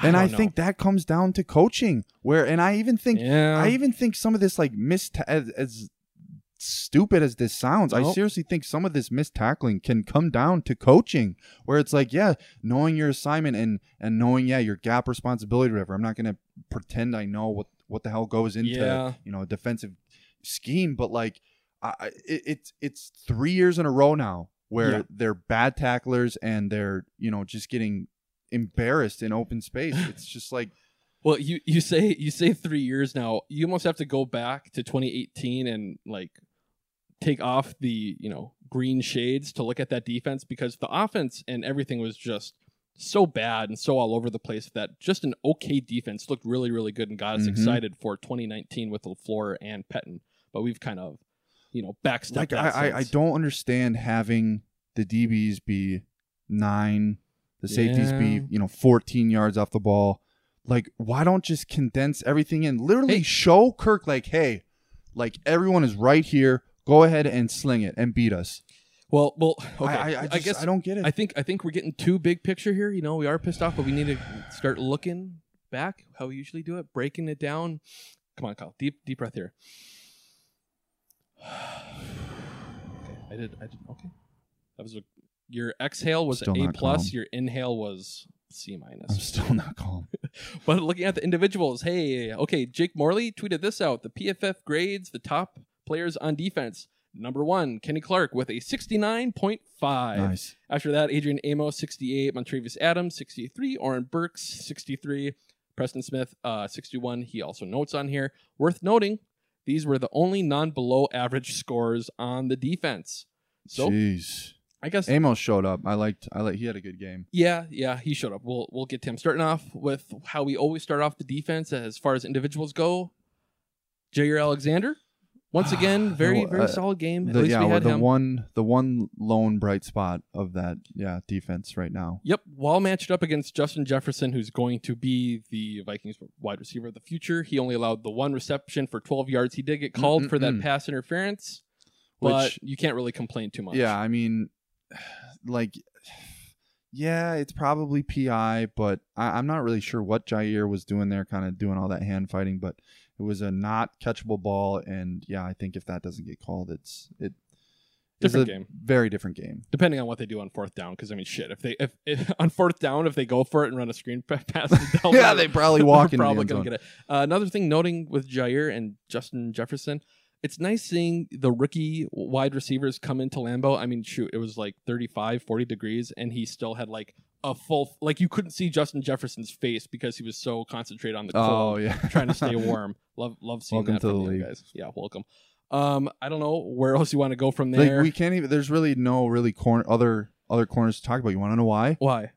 and I know. think that comes down to coaching. Where, and I even think, Yeah. I even think some of this like missed as, as stupid as this sounds, I seriously think some of this missed tackling can come down to coaching. Where it's like, yeah, knowing your assignment and and knowing, yeah, your gap responsibility, whatever. I'm not gonna pretend I know what what the hell goes into Yeah. you know a defensive scheme, but like, I- it, it's it's three years in a row now where Yeah. they're bad tacklers and they're you know just getting embarrassed in open space. It's just like Well, you you say you say three years now. You almost have to go back to 2018 and like take off the you know green shades to look at that defense because the offense and everything was just so bad and so all over the place that just an okay defense looked really really good and got us Mhm. excited for 2019 with LaFleur and Pettine. But we've kind of you know backstepped like I, I, I don't understand having the DBs be nine, the safeties be you know 14 yards off the ball. Like, why don't just condense everything in? Literally Hey. show Kirk like, hey, like everyone is right here. Go ahead and sling it and beat us. Well, well, okay. I, I, I, just, guess I don't get it. I think I think we're getting too big picture here. You know, we are pissed off, but we need to start looking back how we usually do it, breaking it down. Come on, Kyle. Deep deep breath here. okay, I did I did okay. That was a your exhale was Still A plus, calm. your inhale was C I'm minus. still not calm. But looking at the individuals, hey, okay, Jake Morley tweeted this out. The PFF grades the top players on defense. Number one, Kenny Clark with a 69.5. Nice. After that, Adrian Amos, 68. Montravius Adams, 63. Oren Burks, 63. Preston Smith, uh, 61. He also notes on here. Worth noting, these were the only non below average scores on the defense. So Jeez. I guess Amos showed up. I liked. I like. He had a good game. yeah, yeah, he showed up. We'll we'll get to him. Starting off with how we always start off the defense as far as individuals go. Jaire Alexander, once again, very very uh, solid game. At The, least yeah, we well, had the him. one, the one lone bright spot of that, yeah, defense right now. Yep, while matched up against Justin Jefferson, who's going to be the Vikings wide receiver of the future. He only allowed the one reception for 12 yards. He did get called for that Mm-mm-mm. pass interference, but Which- you can't really complain too much. Yeah, I mean, like, yeah, it's probably PI, but I, I'm not really sure what Jaire was doing there, kind of doing all that hand fighting. But it was a not catchable ball, and yeah, I think if that doesn't get called, it's it. Different a game. Very different game. depending on what they do on fourth down. Because I mean, shit, if they if, if on fourth down if they go for it and run a screen pass, Dalvin, Yeah, they probably walk the probably gonna get it. Uh, another thing noting with Jaire and Justin Jefferson, it's nice seeing the rookie wide receivers come into Lambeau. I mean, shoot, it was like 35, 40 degrees, and he still had like a full like you couldn't see Justin Jefferson's face because he was so concentrated on the cold Oh yeah, trying to stay warm. Love love seeing Welcome that to from league. guys. Yeah, welcome. Um, I don't know where else you want to go from like there. we can't even. There's really no really corner other other corners to talk about. You want to know why? Why?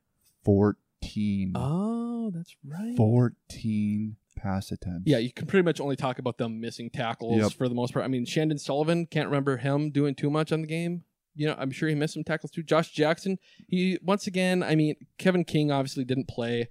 Fourteen. Oh, that's right. Fourteen pass attempts. Yeah, you can pretty much only talk about them missing tackles Yep. for the most part. I mean, Chandon Sullivan can't remember him doing too much on the game. You know, I'm sure he missed some tackles too. Josh Jackson, he once again, I mean, Kevin King obviously didn't play,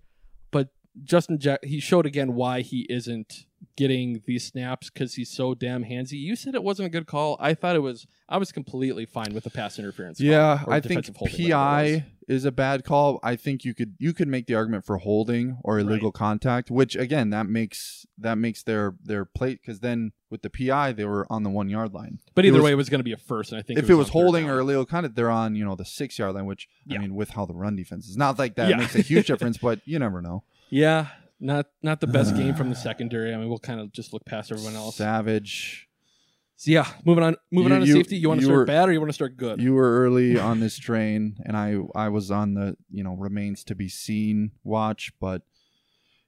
but Justin Jack he showed again why he isn't getting these snaps because he's so damn handsy. You said it wasn't a good call. I thought it was. I was completely fine with the pass interference. Yeah, I think defensive holding, whatever. PI is a bad call. I think you could you could make the argument for holding or illegal contact, which again that makes that makes their their plate because then with the PI they were on the one yard line. But It either was- way, it was going to be a first, and I think if it was on third holding or illegal contact, they're on you know the six yard line. Which Yeah. I mean, with how the run defense is, not like that Yeah. makes a huge difference, but you never know. Yeah, not not the best game from the uh. secondary. I mean, we'll kind of just look past everyone else. Savage, So yeah, moving on. Moving You- on to you- safety. You want to you start were- bad or you want to start good? You were early on this train, and I I was on the you know remains to be seen watch, but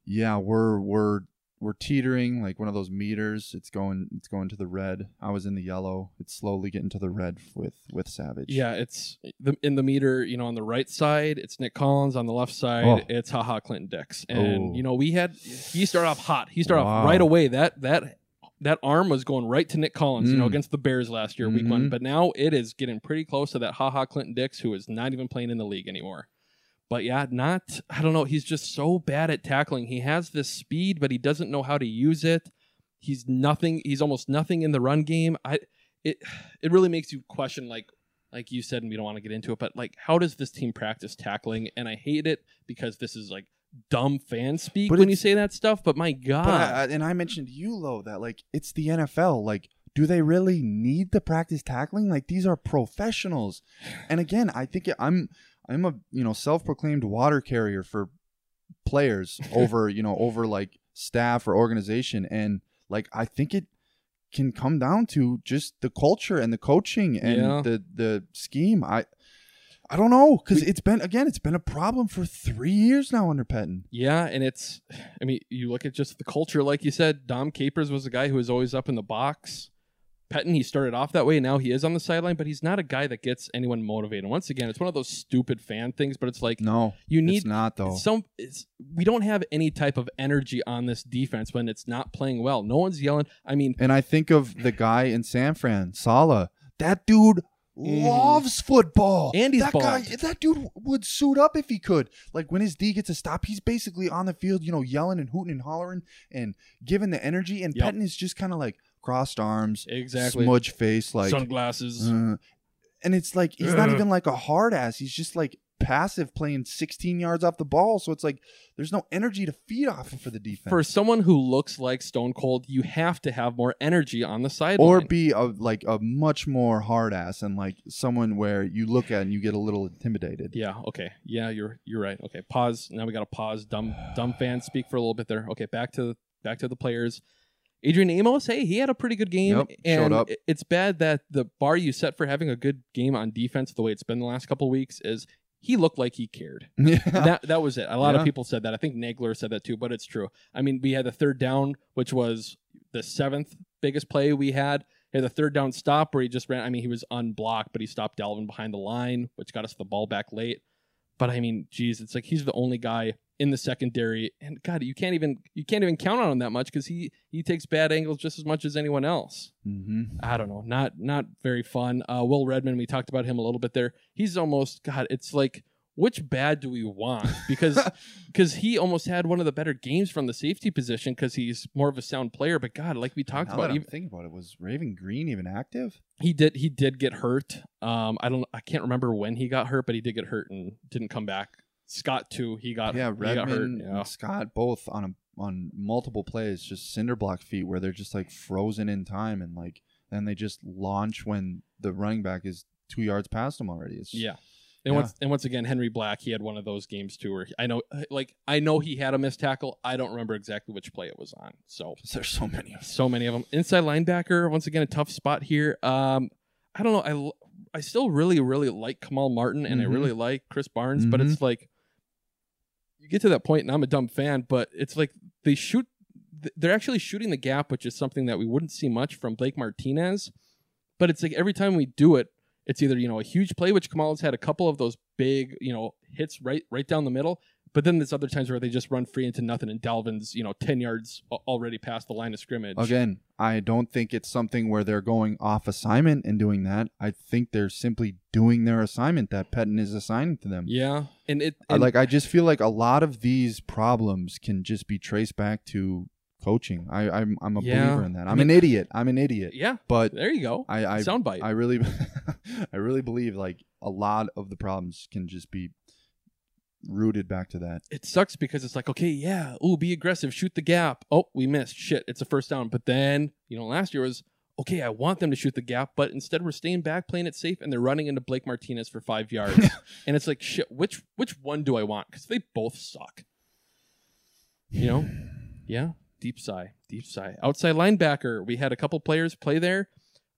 yeah, we're we're we're teetering like one of those meters. It's going it's going to the red. I was in the yellow. It's slowly getting to the red with with Savage. Yeah, it's the, in the meter. You know, on the right side, it's Nick Collins. On the left side, Oh. it's Ha Ha Clinton-Dix. And Oh. you know, we had he started off hot. He started off right away. That that that arm was going right to Nick Collins. You know, Mm. against the Bears last year, week one. Mhm. But now it is getting pretty close to that Ha Ha Clinton-Dix, who is not even playing in the league anymore. But yeah, not I don't know. He's just so bad at tackling. He has this speed, but he doesn't know how to use it. He's nothing. He's almost nothing in the run game. I it it really makes you question like like you said, and we don't want to get into it, but like how does this team practice tackling? And I hate it because this is like dumb fan speak But when you say that stuff. But my God, But I, I- and I mentioned you, Lo, that like it's the NFL. Like, do they really need to practice tackling? Like, these are professionals. And again, I think it, I'm I'm a you know self-proclaimed water carrier for players over you know over like staff or organization, and like I think it can come down to just the culture and the coaching and Yeah. the the scheme. I I don't know because it's been again it's been a problem for three years now under Pettine. Yeah, and it's I mean, you look at just the culture, like you said, Dom Capers was a guy who was always up in the box. Pettine, he started off that way, and now he is on the sideline, but he's not a guy that gets anyone motivated. Once again, it's one of those stupid fan things, but it's like No, you need it's not though. some it's, we don't have any type of energy on this defense when it's not playing well. No one's yelling. I mean, And I think of the guy in San Fran, Saleh. That dude mm-hmm. loves football. And he's that guy, that dude would suit up if he could. Like when his D gets a stop, he's basically on the field, you know, yelling and hooting and hollering and giving the energy. And Yep. Pettine is just kind of like crossed arms, Exactly. smudge face, like sunglasses. uh, and it's like he's not even like a hard ass. He's just like passive, playing 16 yards off the ball. So it's like there's no energy to feed off of for the defense. For someone who looks like Stone Cold, you have to have more energy on the sideline. or be a like a much more hard ass and like someone where you look at and you get a little intimidated. Yeah. Okay. Yeah, you're you're right. Okay. Pause. Now we got to pause. Dumb dumb fans speak for a little bit there. Okay. Back to back to the players. Adrian Amos, hey, he had a pretty good game, Yep, and showed up. it- it's bad that the bar you set for having a good game on defense, the way it's been the last couple of weeks, is he looked like he cared. Yeah. that that was it. A lot of people said that. I think Nagler said that too, but it's true. I mean, we had the third down, which was the seventh biggest play we had. He had the third down stop where he just ran. I mean, he was unblocked, but he stopped Dalvin behind the line, which got us the ball back late. But I mean, geez, it's like he's the only guy in the secondary, and God, you can't even you can't even count on him that much because he he takes bad angles just as much as anyone else. Mm-hmm. I don't know, not not very fun. Uh, Will Redmond, we talked about him a little bit there. He's almost God. It's like which bad do we want? Because because he almost had one of the better games from the safety position because he's more of a sound player. But God, like we talked Now about, even, thinking about it, was Raven Greene even active? he did he did get hurt. Um, I don't I can't remember when he got hurt, but he did get hurt and didn't come back. Scott too. He got yeah, he got hurt. Redmond Yeah. Scott both on a, on multiple plays, just cinder block feet where they're just like frozen in time and like then they just launch when the running back is two yards past them already. It's Yeah. And Yeah. once and once again, Henry Black, he had one of those games too, where I know, like I know he had a missed tackle. I don't remember exactly which play it was on. So there's so many of them. so many of them. Inside linebacker, once again, a tough spot here. Um, I don't know. I I still really really like Kamal Martin and I Mhm. really like Krys Barnes, but Mhm. it's like you get to that point, and I'm a dumb fan, but it's like they shoot. They're actually shooting the gap, which is something that we wouldn't see much from Blake Martinez. But it's like every time we do it, it's either you know a huge play, which Kamala's had a couple of those big you know hits right right down the middle. But then there's other times where they just run free into nothing, and Dalvin's you know ten yards already past the line of scrimmage. Again, I don't think it's something where they're going off assignment and doing that. I think they're simply doing their assignment that Pettine is assigning to them. Yeah, and it I and like I just feel like a lot of these problems can just be traced back to coaching. I, I'm I'm a Yeah. believer in that. I I'm mean- an idiot. I'm an idiot. yeah. But There you go. I I Soundbite. I really I really believe like a lot of the problems can just be rooted back to that. it sucks because it's like, okay, yeah, ooh, be aggressive, shoot the gap. Oh, we missed. Shit, it's a first down. But then, you know, last year was okay, I want them to shoot the gap, but instead we're staying back, playing it safe, and they're running into Blake Martinez for five yards. and it's like, shit, which which one do I want? Because they both suck. You know? Yeah. Deep sigh. Deep sigh. Outside linebacker. We had a couple players play there.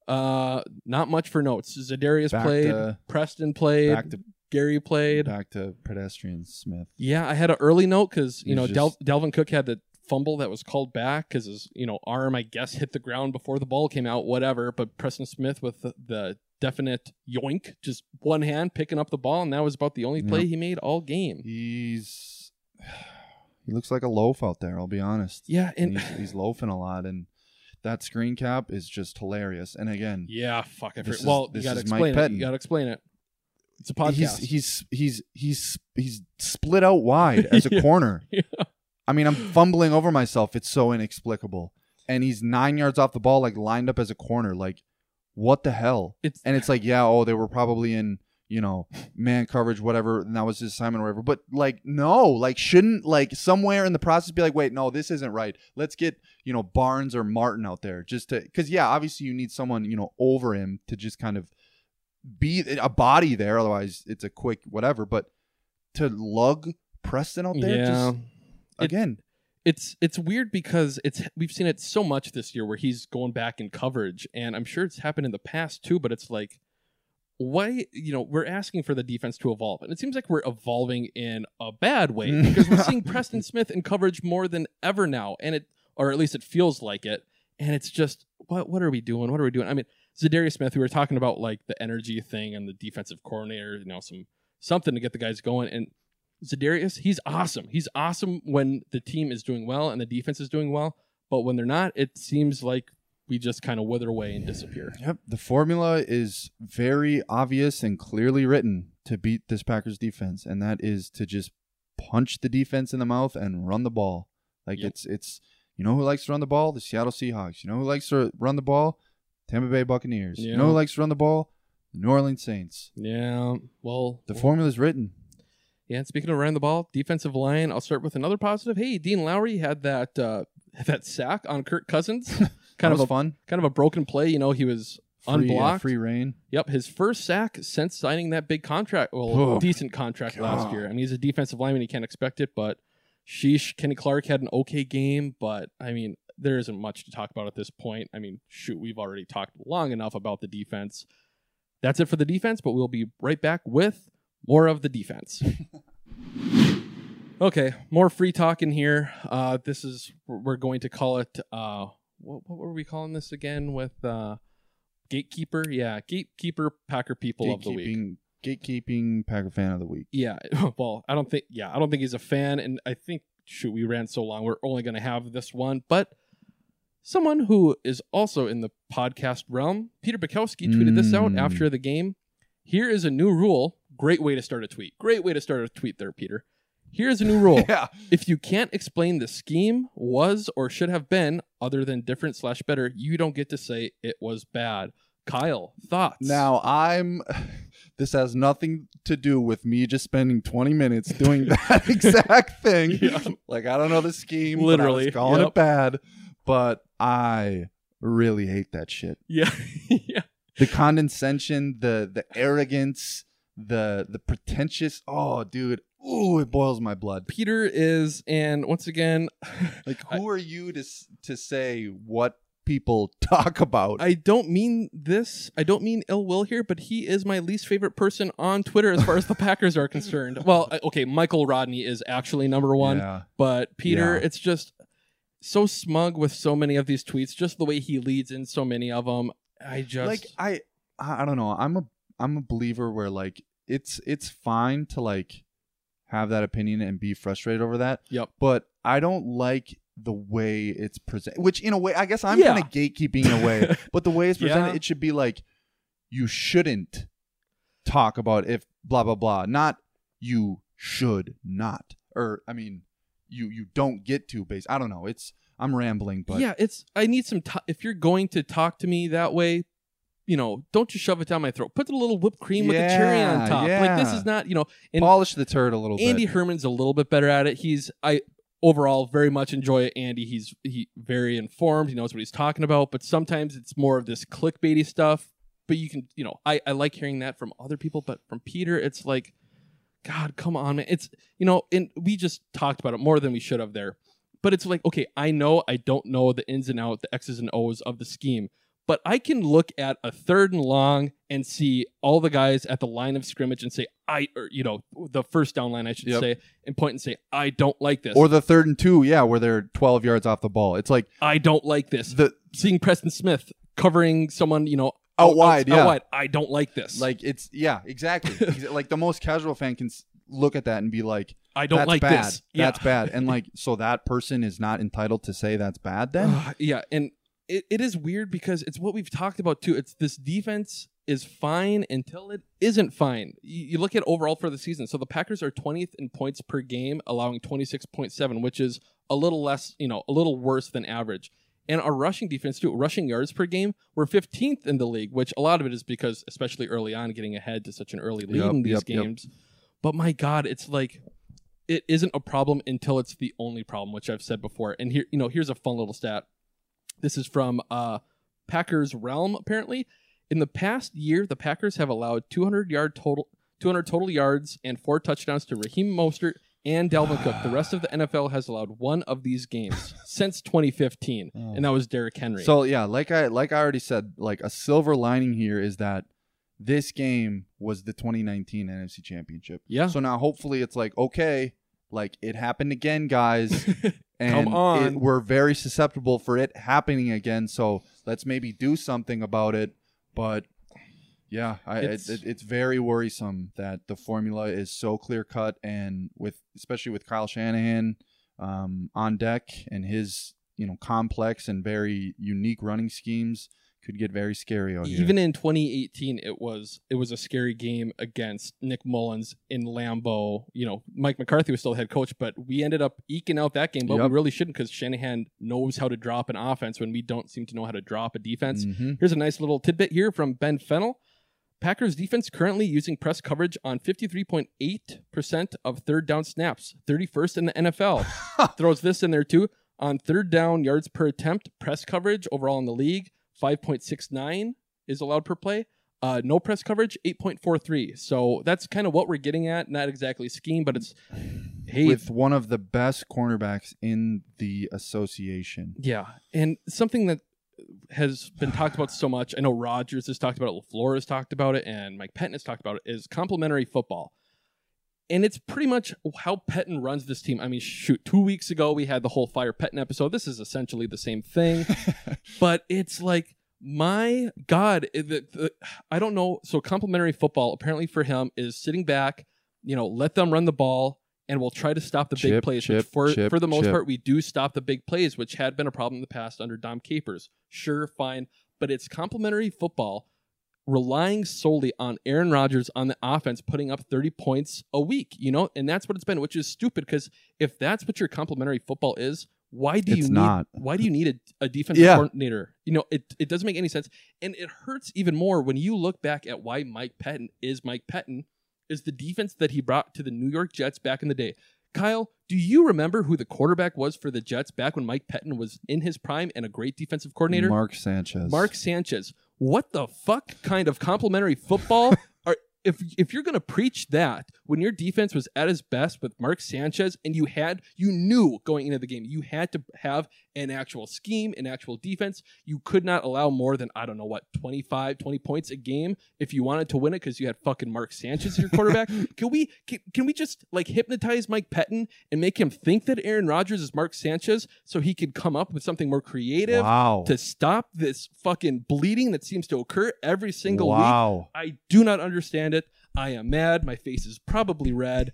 Uh, not much for notes. Za'Darius Back played, to- Preston played, back to Gary played. back to pedestrian Smith. Yeah, I had an early note because you He's know just- Del- Dalvin Cook had the fumble that was called back because his you know arm I guess hit the ground before the ball came out. Whatever, but Preston Smith with the, the definite yoink, just one hand picking up the ball, and that was about the only play Yep. he made all game. He's he looks like a loaf out there. I'll be honest. Yeah, and he's, he's loafing a lot, and that screen cap is just hilarious. And again, yeah, fuck. I This forget- is- well, you this gotta is Mike explain it. Pettine. You gotta explain it. It's a podcast. he's he's he's he's he's split out wide as a Yeah. corner. Yeah. I mean, I'm fumbling over myself. It's so inexplicable. And he's nine yards off the ball, like lined up as a corner. Like, what the hell? It's and it's like, yeah, oh, they were probably in, you know, man coverage, whatever, and that was his assignment or whatever. But like, no, like, shouldn't like somewhere in the process be like, wait, no, this isn't right. Let's get you know Barnes or Martin out there just to, because yeah, obviously you need someone you know over him to just kind of be a body there. Otherwise, it's a quick whatever. But to lug Preston out there, yeah. just It- again, it's it's weird because it's we've seen it so much this year where he's going back in coverage and I'm sure it's happened in the past too but it's like why you know we're asking for the defense to evolve and it seems like we're evolving in a bad way because we're seeing Preston Smith in coverage more than ever now and it or at least it feels like it and it's just what what are we doing what are we doing I mean Za'Darius Smith we were talking about like the energy thing and the defensive coordinator you know some something to get the guys going and Za'Darius, he's awesome. He's awesome when the team is doing well and the defense is doing well. But when they're not, it seems like we just kind of wither away and disappear. Yep. The formula is very obvious and clearly written to beat this Packers defense, and that is to just punch the defense in the mouth and run the ball. Like Yep. it's it's you know who likes to run the ball? The Seattle Seahawks. You know who likes to run the ball? Tampa Bay Buccaneers. You know who likes to run the ball? The New Orleans Saints. Yeah. Well, The formula's written. yeah. Speaking of running the ball, defensive line. I'll start with another positive. Hey, Dean Lowry had that uh, that sack on Kirk Cousins. Kind of a fun. kind of a broken play. You know, he was Free, uh, free reign. Yep, his first sack since signing that big contract, well, Oh, decent contract last year. I mean, he's a defensive lineman; He can't expect it. But sheesh, Kenny Clark had an okay game, but I mean, there isn't much to talk about at this point. I mean, shoot, we've already talked long enough about the defense. That's it for the defense, but we'll be right back with more of the defense. okay, more free talk in here. Uh, this is we're going to call it. Uh, what, what were we calling this again? With uh, gatekeeper, yeah, gatekeeper Packer people of the week. Gatekeeping gatekeeping Packer fan of the week. Yeah, well, I don't think. Yeah, I don't think he's a fan, and I think shoot, we ran so long, we're only going to have this one. But someone who is also in the podcast realm, Peter Bukowski, tweeted this out Mm. after the game. Here is a new rule. Great way to start a tweet. Great way to start a tweet there, Peter. Here's a new rule. Yeah. If you can't explain the scheme was or should have been other than different slash better, you don't get to say it was bad. Kyle, thoughts? Now I'm. This has nothing to do with me just spending 20 minutes doing that exact thing. Yeah. Like I don't know the scheme. Literally, but I was calling yep. it bad, but I really hate that shit. yeah, yeah. The condescension, the the arrogance, the the pretentious. Oh, dude. Ooh, it boils my blood. Peter is, and once again, Like, who are you to to say what people talk about? I don't mean this. I don't mean ill will here, but he is my least favorite person on Twitter as far as the Packers are concerned. Well, okay, Michael Rodney is actually number one, Yeah. but Peter, Yeah. it's just so smug with so many of these tweets, just the way he leads in so many of them. I just like I I don't know. I'm a I'm a believer where like it's it's fine to like have that opinion and be frustrated over that. Yep. But I don't like the way it's presented. Which in a way, I guess I'm Yeah. kind of gatekeeping in a way. but the way it's presented, Yeah. it should be like you shouldn't talk about if blah blah blah. Not you should not. Or I mean, you you don't get to base. I don't know. It's I'm rambling, but yeah, it's I need some time. If you're going to talk to me that way, you know, don't just shove it down my throat. Put a little whipped cream with a cherry on Yeah, top. Like this is not, you know, and polish the turd a little bit. Andy bit. Herman's a little bit better at it. He's I overall very much enjoy Andy. He's he very informed. He knows what he's talking about. But sometimes it's more of this clickbaity stuff. But you can, you know, I I like hearing that from other people. But from Peter, it's like, God, come on, man. It's you know, and we just talked about it more than we should have there. But it's like, okay, I know I don't know the ins and out, the X's and O's of the scheme. But I can look at a third and long and see all the guys at the line of scrimmage and say, I, or, you know, the first down line, I should Yep. say, and point and say, I don't like this. Or the third and two, yeah, where they're 12 yards off the ball. It's like I don't like this. the Seeing Preston Smith covering someone, you know, Out wide, yeah. Out wide. I don't like this. like it's yeah, exactly. Like the most casual fan can look at that and be like, I don't that's like bad. this. Yeah. That's bad. And like, so that person is not entitled to say that's bad then? Yeah, and it, it is weird because it's what we've talked about too. It's this defense is fine until it isn't fine. You, you look at overall for the season. So the Packers are 20th in points per game, allowing 26.7, which is a little less, you know, a little worse than average. And our rushing defense too, rushing yards per game, we're 15th in the league, which a lot of it is because, especially early on, getting ahead to such an early lead Yep, in these yep, yep. games. But my God, it's like it isn't a problem until it's the only problem, which I've said before. And here, you know, here's a fun little stat. This is from uh, Packers Realm. Apparently, in the past year, the Packers have allowed 200 yard total, 200 total yards and four touchdowns to Raheem Mostert and Dalvin Cook. The rest of the NFL has allowed one of these games since 2015, and that was Derrick Henry. So yeah, like I like I already said, like a silver lining here is that this game was the 2019 NFC Championship. Yeah. So now hopefully it's like okay, like it happened again, guys. and on. it- we're very susceptible for it happening again. So let's maybe do something about it. But yeah, I, It's- it, it's very worrisome that the formula is so clear cut, and with especially with Kyle Shanahan um, on deck and his you know complex and very unique running schemes could get very scary out here. Even in 2018, it was it was a scary game against Nick Mullens in Lambeau. You know, Mike McCarthy was still head coach, but we ended up eking out that game. But Yep. we really shouldn't because Shanahan knows how to drop an offense when we don't seem to know how to drop a defense. Mhm. Here's a nice little tidbit here from Ben Fennell. Packers defense currently using press coverage on 53.8% of third down snaps, 31st in the NFL. Throws this in there too. On third down yards per attempt, press coverage overall in the league, 5.69 is allowed per play. Uh, no press coverage, 8.43. So that's kind of what we're getting at. Not exactly scheme, but it's hey, with one of the best cornerbacks in the association. Yeah, and something that has been talked about so much. I know Rodgers has talked about it, LaFleur has talked about it, and Mike Pettine has talked about it. Is complementary football, and it's pretty much how Pettine runs this team. I mean, shoot, two weeks ago we had the whole Fire Pettine episode. This is essentially the same thing, but it's like my God, the, the, I don't know. So complementary football apparently for him is sitting back, you know, let them run the ball. And we'll try to stop the big plays. chip, for chip, for the most chip. part, we do stop the big plays, which had been a problem in the past under Dom Capers. Sure, fine, but it's complementary football, relying solely on Aaron Rodgers on the offense, putting up 30 points a week, you know, and that's what it's been, which is stupid because if that's what your complementary football is, why do you need not. why do you need a, a defensive Yeah. coordinator? You know, it, it doesn't make any sense. And it hurts even more when you look back at why Mike Pettine is Mike Pettine, is the defense that he brought to the New York Jets back in the day. Kyle, do you remember who the quarterback was for the Jets back when Mike Pettine was in his prime and a great defensive coordinator? Mark Sanchez. Mark Sanchez. What the fuck kind of complimentary football are if if you're gonna preach that when your defense was at its best with Mark Sanchez and you had you knew going into the game you had to have an actual scheme, an actual defense. You could not allow more than I don't know what 25, 20 points a game if you wanted to win it because you had fucking Mark Sanchez as your quarterback. can we can, can we just like hypnotize Mike Pettine and make him think that Aaron Rodgers is Mark Sanchez so he could come up with something more creative? Wow. to stop this fucking bleeding that seems to occur every single week. I do not understand it. I am mad. My face is probably red.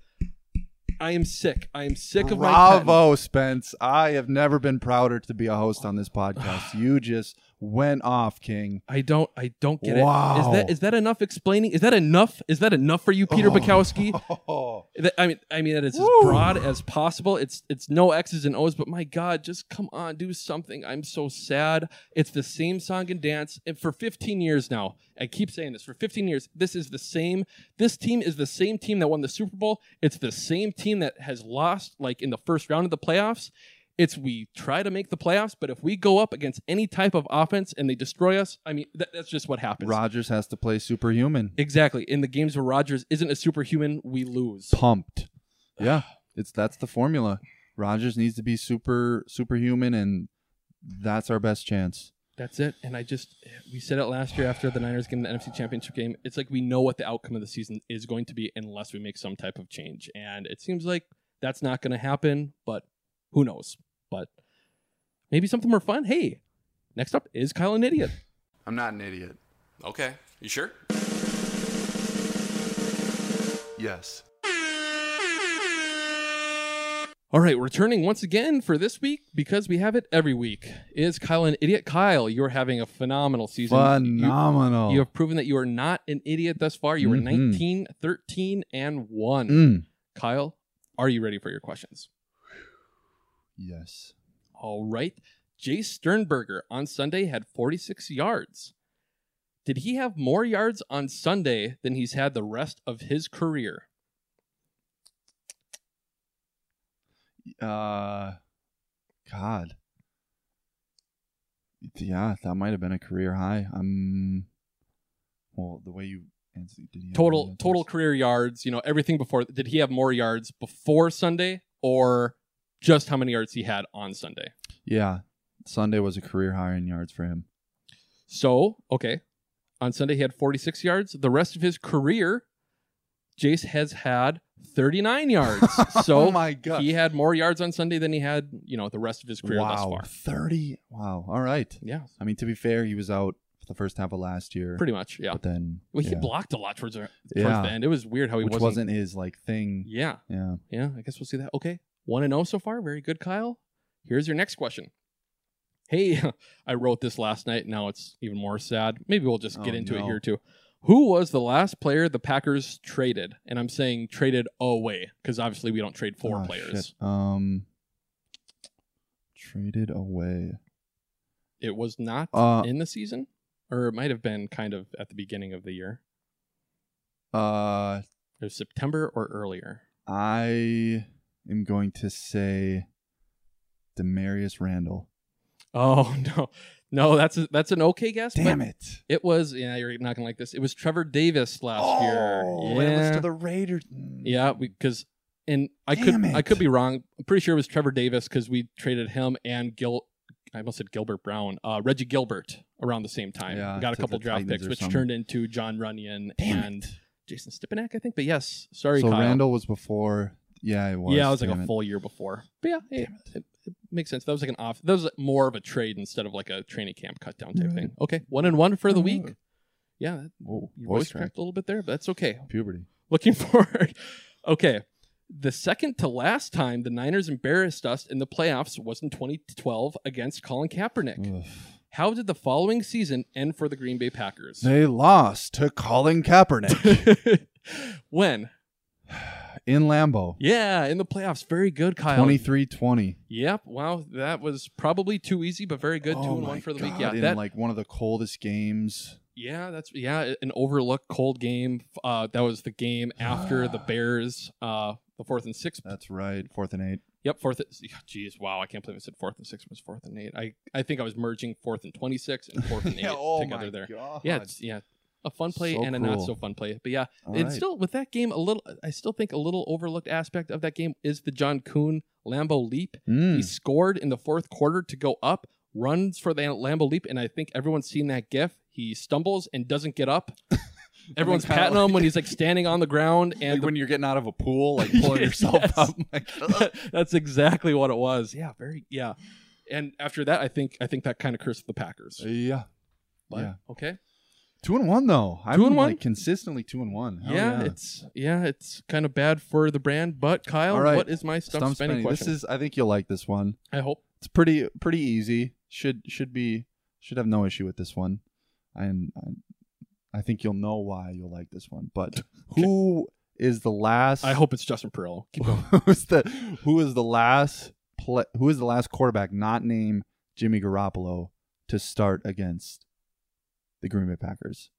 I am sick. I am sick of my Bravo, Spence. I have never been prouder to be a host on this podcast. you just went off, King. I don't. I don't get it. Wow. Is that is that enough explaining? Is that enough? Is that enough for you, Peter oh. Bukowski? Oh. I mean, I mean that is as broad as possible. It's it's no X's and O's, but my God, just come on, do something. I'm so sad. It's the same song and dance, and for 15 years now, I keep saying this. For 15 years, this is the same. This team is the same team that won the Super Bowl. It's the same team that has lost, like in the first round of the playoffs. It's we try to make the playoffs, but if we go up against any type of offense and they destroy us, I mean, that, that's just what happens. Rodgers has to play superhuman. Exactly. In the games where Rodgers isn't a superhuman, we lose. Pumped. Yeah. It's that's the formula. Rodgers needs to be super superhuman and that's our best chance. That's it. And I just we said it last year after the Niners game, the NFC Championship game. It's like we know what the outcome of the season is going to be unless we make some type of change. And it seems like that's not going to happen, but who knows? But maybe something more fun. Hey, next up is Kyle an idiot. I'm not an idiot. Okay. You sure? Yes. All right, returning once again for this week because we have it every week is Kyle an idiot. Kyle, you're having a phenomenal season. You- Phenomenal. You, have proven that you are not an idiot thus far. You were Mhm. 19, 13, and 1. Mm. Kyle, are you ready for your questions? Yes. All right. Jace Sternberger on Sunday had 46 yards. Did he have more yards on Sunday than he's had the rest of his career? Uh, God. Yeah, that might have been a career high. I'm. Well, the way you answered, did he Total total career yards, you know, everything before did he have more yards before Sunday or just how many yards he had on Sunday? Yeah, Sunday was a career high in yards for him. So, okay. On Sunday, he had 46 yards. The rest of his career, Jace has had 39 yards. So Oh my God. he had more yards on Sunday than he had, you know, the rest of his career thus wow, far. thirty. Wow. All right. Yeah, I mean, to be fair, he was out for the first half of last year. pretty much. Yeah. But then, Well, he yeah, blocked a lot towards the, towards Yeah. the end. It was weird how he which wasn't. wasn't, his like thing. Yeah. Yeah. Yeah. I guess we'll see that. Okay. 1 and 0 so far. Very good, Kyle. Here's your next question. Hey, I wrote this last night. Now it's even more sad. Maybe we'll just get Oh, into it here too. Who was the last player the Packers traded? And I'm saying traded away because obviously we don't trade four Ah, players. shit. Um, traded away. It was not Uh, in the season, or it might have been kind of at the beginning of the year. Uh, It was September or earlier. I am going to say Damarius Randall. Oh no, no, that's a, that's an okay guess. Damn it! It was yeah, you're not gonna like this. It was Trevor Davis last year. Oh, Yeah, it was to the Raiders. yeah, because and I Damn could I could be wrong. I'm pretty sure it was Trevor Davis because we traded him and Gil. I almost said Gilbert Brown, uh, Reggie Gilbert around the same time. Yeah, we got a couple draft Titans picks, which something. turned into Jon Runyan Damn and it. Jason Stepaniak, I think. But yes, sorry, so Kyle. Randall was before. Yeah, it was. yeah, it was like Damn a it. full year before. But yeah, hey, it. It, makes sense. That was like an off. That was more of a trade instead of like a training camp cut down type Right. thing. Okay, one and one for the week. Yeah, that- Whoa, your voice voice crack. cracked a little bit there, but that's okay. Puberty. Looking forward. okay. The second to last time the Niners embarrassed us in the playoffs was in 2012 against Colin Kaepernick. Ugh. How did the following season end for the Green Bay Packers? They lost to Colin Kaepernick when? in Lambeau. Yeah, in the playoffs. Very good, Kyle. 23-20. Yep. Wow, that was probably too easy, but very good. two Oh and one for the week. Yeah, in that, like one of the coldest games. yeah, that's yeah, an overlooked cold game. Uh, that was the game after the Bears. Uh, the fourth and sixth. That's right. Fourth and eight. Yep, fourth. Jeez, wow, I can't believe I said fourth and six was fourth and eight. I, I think I was merging fourth and twenty six and fourth and eight oh together my there. God. Yeah, yeah, a fun play So and a not so fun play. But yeah, All and right. still with that game, a little. I still think a little overlooked aspect of that game is the John Kuhn Lambeau leap. Mm. He scored in the fourth quarter to go up, runs for the Lambeau leap, and I think everyone's seen that gif. He stumbles and doesn't get up. Everyone's patting him when he's like standing on the ground, and Like the- when you're getting out of a pool, like pulling yourself up. Like, That's exactly what it was. Yeah, very yeah. And after that, I think I think that kind of cursed the Packers. yeah. But, yeah. Okay. Two and one though. I'm Two and one? Like consistently two and one. Hell yeah, it's yeah, it's kind of bad for the brand. But Kyle, All right. what is my stump, Stump spending spending. This is. I think you'll like this one. I hope. It's pretty pretty easy. Should should be should have no issue with this one. And I, I think you'll know why you'll like this one. But who is the last? I hope it's Justin Perillo. Keep going. who's the who is the last play, who is the last quarterback not named Jimmy Garoppolo to start against the Green Bay Packers?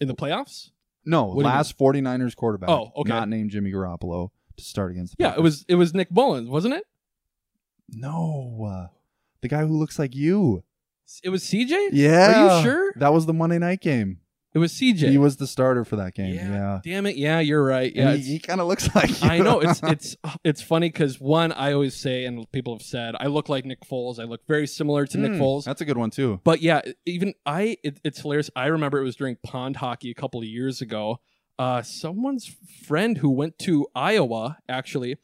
In the playoffs? No, What do you last 49ers quarterback. Oh, okay. Not named Jimmy Garoppolo to start against the Yeah, it Packers. was it was Nick Mullens, wasn't it? No. Uh, the guy who looks like you. It was CJ. Yeah. Are you sure? That was the Monday night game. It was CJ. He was the starter for that game. Yeah. Yeah. Damn it. Yeah, you're right. Yeah. He, he kind of looks like I know it's it's it's funny because one I always say and people have said I look like Nick Foles. I look very similar to Nick Hmm, Foles. That's a good one too. But yeah, even I, it, it's hilarious. I remember it was during pond hockey a couple of years ago. Uh, someone's friend who went to Iowa actually,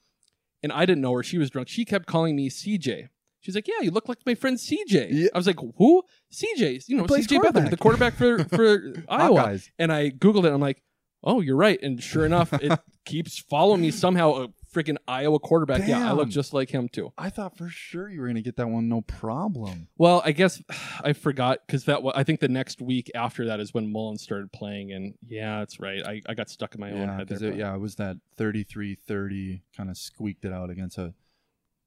and I didn't know her. She was drunk. She kept calling me CJ. She's like, "Yeah, you look like my friend CJ." Yeah. I was like, "Who? CJ? You know, CJ Beathard, the quarterback for for Iowa." Hawkeyes. And I googled it. I'm like, "Oh, you're right." And sure enough, it keeps following me somehow. A freaking Iowa quarterback. Yeah, I look just like him too. I thought for sure you were gonna get that one, no problem. Well, I guess I forgot because that I think the next week after that is when Mullens started playing, and yeah, that's right. I, I got stuck in my own head there. it, yeah, it was that 33-30 kind of squeaked it out against a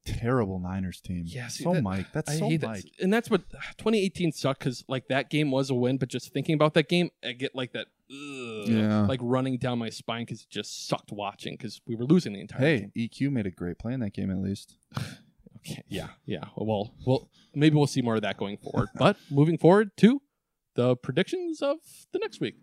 terrible Niners team. Yeah, see, so that- Mike, that's I so Mike. that, and that's what 2018 sucked because like that game was a win, but just thinking about that game, I get like that, ugh, Yeah. like running down my spine because it just sucked watching because we were losing the entire Hey, game. EQ made a great play in that game at least. Okay, yeah, yeah. Well, well, maybe we'll see more of that going forward. but moving forward to the predictions of the next week.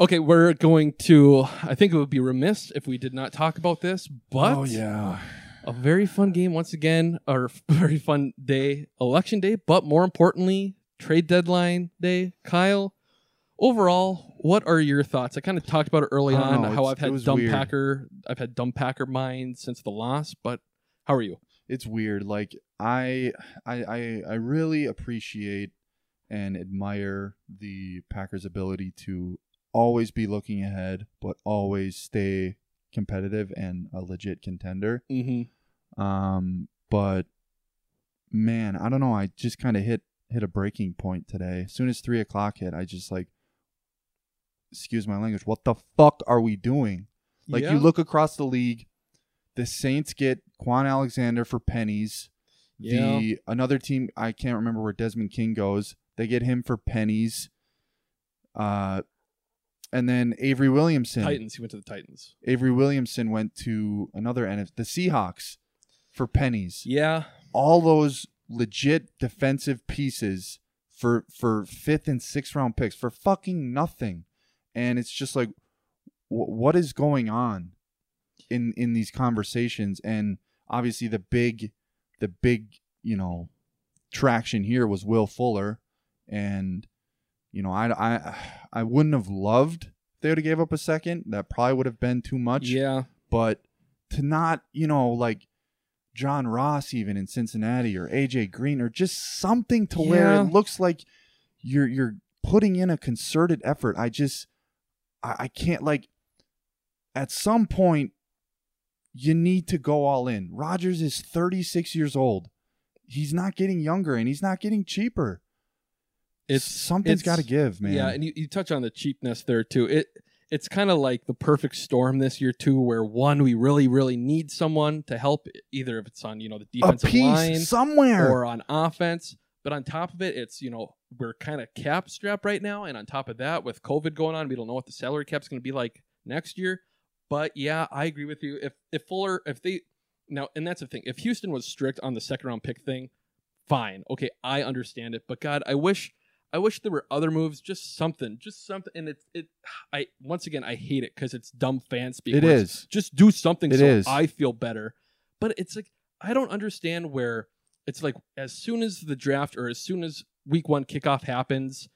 Okay, we're going to. I think it would be remiss if we did not talk about this, but oh yeah, a very fun game once again, or very fun day, election day, but more importantly, trade deadline day. Kyle, overall, what are your thoughts? I kind of talked about it early on know, how I've had dumb weird. Packer, I've had dumb Packer mind since the loss, but how are you? it's weird. Like I, I, I, I really appreciate and admire the Packers' ability to always be looking ahead, but always stay competitive and a legit contender. Mm-hmm. Um, but man, I don't know. I just kind of hit hit a breaking point today. As soon as three o'clock hit, I just like, excuse my language. What the fuck are we doing? Like Yeah. you look across the league, the Saints get Kwon Alexander for pennies. Yeah. The another team I can't remember where Desmond King goes. They get him for pennies. Uh, and then Avery Williamson. Titans. He went to the Titans. Avery Williamson went to another NFC, the Seahawks, for pennies. Yeah. All those legit defensive pieces for for fifth and sixth round picks for fucking nothing, and it's just like, wh- what is going on in in these conversations? And obviously, the big, the big, you know, traction here was Will Fuller, and you know, I I I wouldn't have loved if they would have gave up a second. That probably would have been too much Yeah. but to not, you know, like John Ross even in Cincinnati or AJ Green or just something to where Yeah. it looks like you're you're putting in a concerted effort. I just I, I can't like at some point you need to go all in. Rodgers is 36 years old. He's not getting younger and he's not getting cheaper. It's something's got to give, man. Yeah, and you, you touch on the cheapness there too. It it's kind of like the perfect storm this year too, where one we really really need someone to help, either if it's on you know the a defensive piece line somewhere. or on offense. But on top of it, it's you know we're kind of cap strapped right now, and on top of that, with COVID going on, we don't know what the salary cap's going to be like next year. But yeah, I agree with you. If if Fuller, if they now, and that's the thing, if Houston was strict on the second round pick thing, fine, okay, I understand it. But God, I wish, I wish there were other moves, just something, just something. And it's it, I once again, I hate it because it's dumb fan speak. It's, just do something It so is. I feel better. But it's like I don't understand where it's like as soon as the draft or as soon as week one kickoff happens,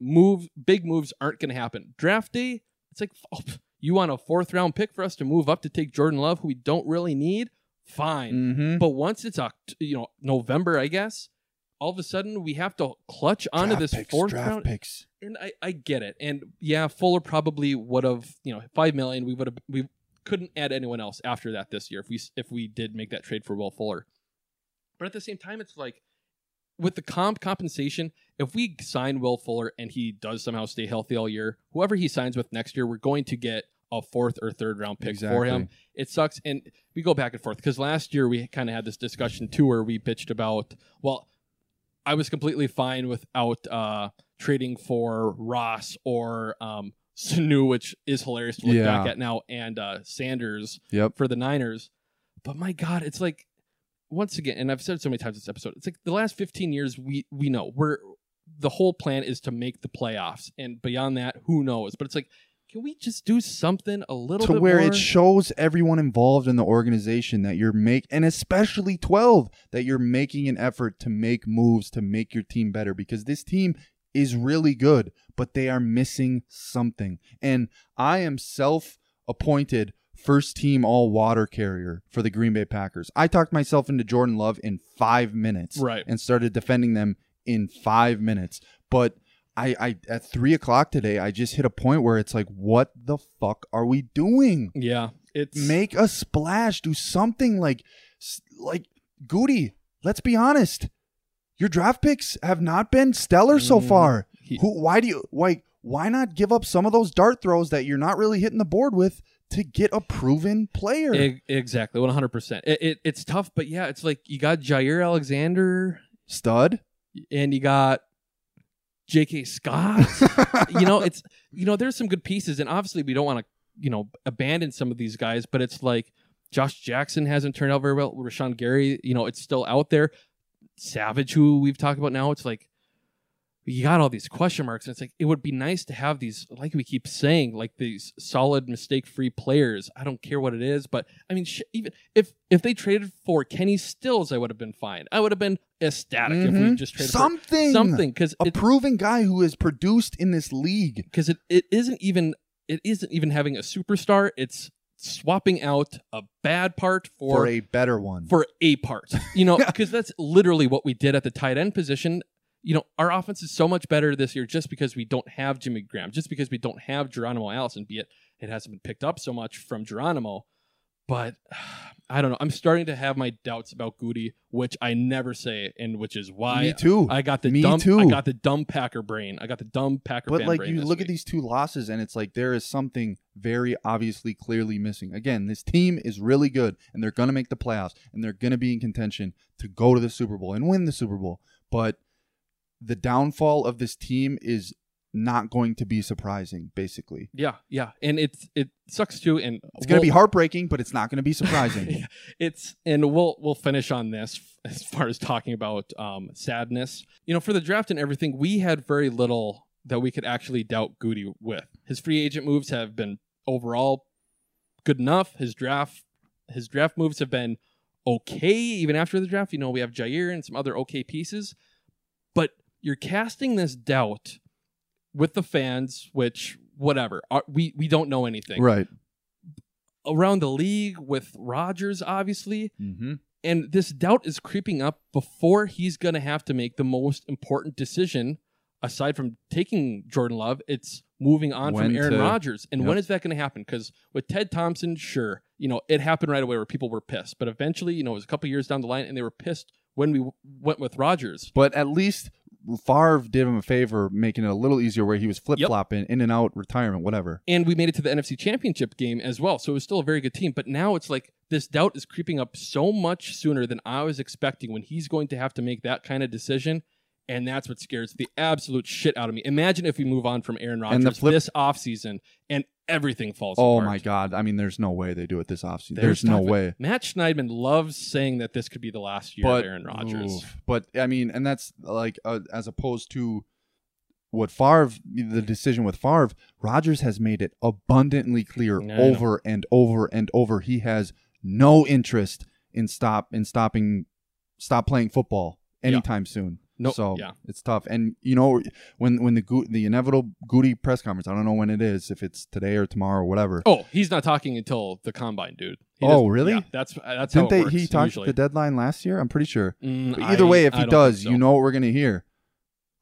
move big moves aren't going to happen. Draft day, it's like oh, you want a fourth round pick for us to move up to take Jordan Love, who we don't really need. Fine, Mhm. but once it's you know November, I guess all of a sudden we have to clutch onto Draft this picks, fourth draft round picks. and I, I get it. And yeah, Fuller probably would have, you know, five million. We would have, we couldn't add anyone else after that this year if we if we did make that trade for Will Fuller. But at the same time, it's like with the comp compensation, if we sign Will Fuller and he does somehow stay healthy all year, whoever he signs with next year, we're going to get a fourth or third round pick for him. It sucks, and we go back and forth because last year we kind of had this discussion too, where we bitched about well. I was completely fine without uh, trading for Ross or um, Sanu, which is hilarious to look Yeah. back at now, and uh, Sanders Yep. for the Niners. But my God, it's like once again, and I've said it so many times this episode, it's like the last 15 years we we know we're the whole plan is to make the playoffs, and beyond that, who knows? But it's like, can we just do something a little bit more? to where more? it shows everyone involved in the organization that you're make and especially 12 that you're making an effort to make moves to make your team better because this team is really good but they are missing something and i am self appointed first team all water carrier for the green bay packers i talked myself into jordan love in five minutes Right. and started defending them in five minutes but I, I at three o'clock today, I just hit a point where it's like, what the fuck are we doing? yeah, it's Make a splash, do something like, like Goody. Let's be honest, your draft picks have not been stellar so Mm, far. he- Who? Why do you like? Why not give up some of those dart throws that you're not really hitting the board with to get a proven player? Exactly, one hundred percent. It, it it's tough, but yeah, it's like you got Jaire Alexander Stud. and you got J.K. Scott. you know, it's you know, there's some good pieces, and obviously we don't want to you know abandon some of these guys, but it's like Josh Jackson hasn't turned out very well. Rashan Gary, you know, it's still out there. Savage, who we've talked about now, it's like you got all these question marks, and it's like it would be nice to have these, like we keep saying, like these solid, mistake-free players. I don't care what it is, but I mean, sh- even if if they traded for Kenny Stills, I would have been fine. I would have been ecstatic if we Mhm. just traded something, something because a proven guy who has produced in this league. because it, it isn't even it isn't even having a superstar. It's swapping out a bad part for For a better one. for a part. You know, because that's literally what we did at the tight end position. You know, our offense is so much better this year just because we don't have Jimmy Graham, just because we don't have Geronimo Allison, be it it hasn't been picked up so much from Geronimo. But I don't know. I'm starting to have my doubts about Goody, which I never say, and which is why Me too. I got the Me dumb too. I got the dumb Packer brain. I got the dumb Packer But like you look week. at these two losses and it's like there is something very obviously clearly missing. Again, this team is really good and they're going to make the playoffs and they're going to be in contention to go to the Super Bowl and win the Super Bowl. But the downfall of this team is not going to be surprising basically. Yeah, yeah, and it's it sucks too, and It's going to be heartbreaking, but it's not going to be surprising. Yeah, it's and we'll we'll finish on this as far as talking about um, sadness. You know, for the draft and everything, we had very little that we could actually doubt Goody with. His free agent moves have been overall good enough. His draft his draft moves have been okay even after the draft. You know, we have Jaire and some other okay pieces, you're casting this doubt with the fans, which whatever Are- we we don't know anything right. around the league with Rodgers, obviously. Mm-hmm. And this doubt is creeping up before he's going to have to make the most important decision, aside from taking Jordan Love. It's moving on When from Aaron to- Rodgers. And Yep. when is that going to happen? Because with Ted Thompson, sure, you know, it happened right away where people were pissed. But eventually, you know, it was a couple years down the line and they were pissed when we w- went with Rodgers. But at least Favre did him a favor, making it a little easier where he was flip flopping in and out, retirement, whatever. and we made it to the NFC Championship game as well. So it was still a very good team. But now it's like this doubt is creeping up so much sooner than I was expecting when he's going to have to make that kind of decision. And that's what scares the absolute shit out of me. Imagine if we move on from Aaron And the Rodgers flip- this offseason and everything falls Oh apart. my God! I mean, there's no way they do it this offseason. There's, no way. Matt Schneidman loves saying that this could be the last year but of Aaron Rodgers. oof. but I mean, and that's like uh, as opposed to what Favre, the decision with Favre, Rodgers has made it abundantly clear I know. over and over and over. He has no interest in stop in stopping stop playing football anytime soon. No- so yeah. it's tough. And you know when when the Go- the inevitable Goody press conference, I don't know when it is, if it's today or tomorrow or whatever. Oh, he's not talking until the combine, dude. He Oh, really? yeah, that's that's Didn't it they? works, he talked usually. the deadline last year. I'm pretty sure. Mm, either I- way, if I he does, so. you know what we're gonna hear.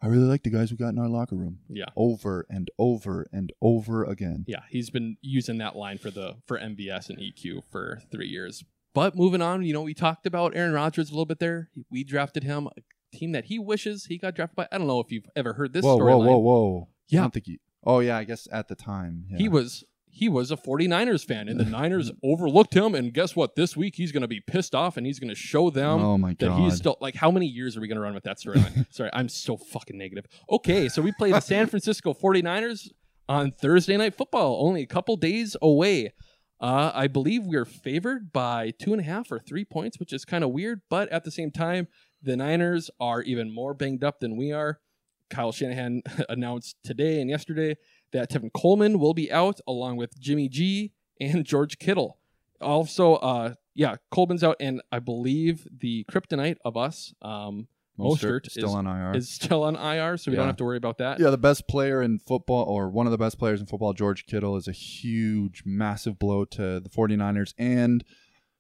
I really like the guys we got in our locker room. Yeah. Over and over and over again. Yeah, he's been using that line for the for MVS and EQ for three years. But moving on, you know, we talked about Aaron Rodgers a little bit there. We drafted him team that he wishes he got drafted by. I don't know if you've ever heard this story. whoa, whoa, whoa, whoa! Yeah. I don't think he. Oh yeah, I guess at the time yeah. He was he was a 49ers fan and the Niners overlooked him and guess what? This week he's going to be pissed off and he's going to show them Oh my that he's still like how many years are we going to run with that storyline? Sorry, I'm so fucking negative. Okay, so we play the San Francisco 49ers on Thursday night football, only a couple days away. Uh, I believe we are favored by two and a half or three points, which is kind of weird, but at the same time, the Niners are even more banged up than we are. Kyle Shanahan announced today and yesterday that Tevin Coleman will be out along with Jimmy G and George Kittle. Also, uh, yeah, Coleman's out, and I believe the kryptonite of us, um, Mostert, still is, on IR. is still on IR, so we don't have to worry about that. Yeah, the best player in football, or one of the best players in football, George Kittle, is a huge, massive blow to the 49ers and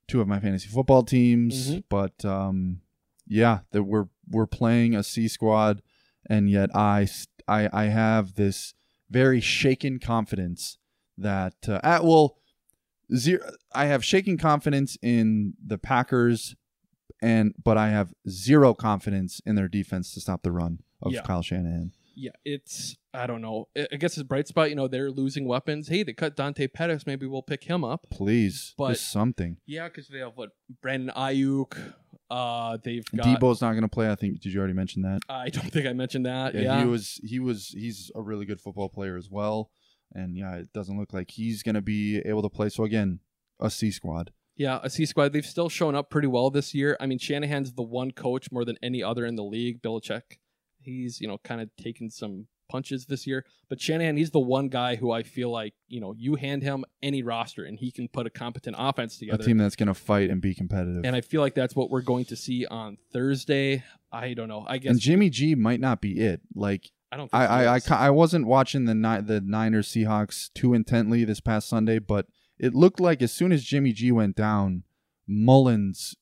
two of my fantasy football teams. Mhm. But um, yeah, that we're we're playing a C squad, and yet I I I have this very shaken confidence that uh, at well, zero. I have shaken confidence in the Packers, and but I have zero confidence in their defense to stop the run of Yeah. Kyle Shanahan. Yeah, it's I don't know. I guess it's bright spot. You know, they're losing weapons. Hey, they cut Dante Pettis. Maybe we'll pick him up. Please, But- just something. Yeah, because they have what Brandon Aiyuk. Uh, they've got. Deebo's not going to play. I think. Did you already mention that? I don't think I mentioned that. Yeah, he was. He was. He's a really good football player as well. And yeah, it doesn't look like he's going to be able to play. So again, a C squad. Yeah, a C squad. They've still shown up pretty well this year. I mean, Shanahan's the one coach more than any other in the league. Belichick, he's you know kind of taken some punches this year, but Shanahan, he's the one guy who I feel like you know you hand him any roster and he can put a competent offense together. A team that's going to fight and be competitive. and I feel like that's what we're going to see on Thursday. I don't know. I guess And Jimmy G might not be it. Like I don't. Think I, I, I, I wasn't watching the Ni- the Niners Seahawks too intently this past Sunday, but it looked like as soon as Jimmy G went down, Mullens,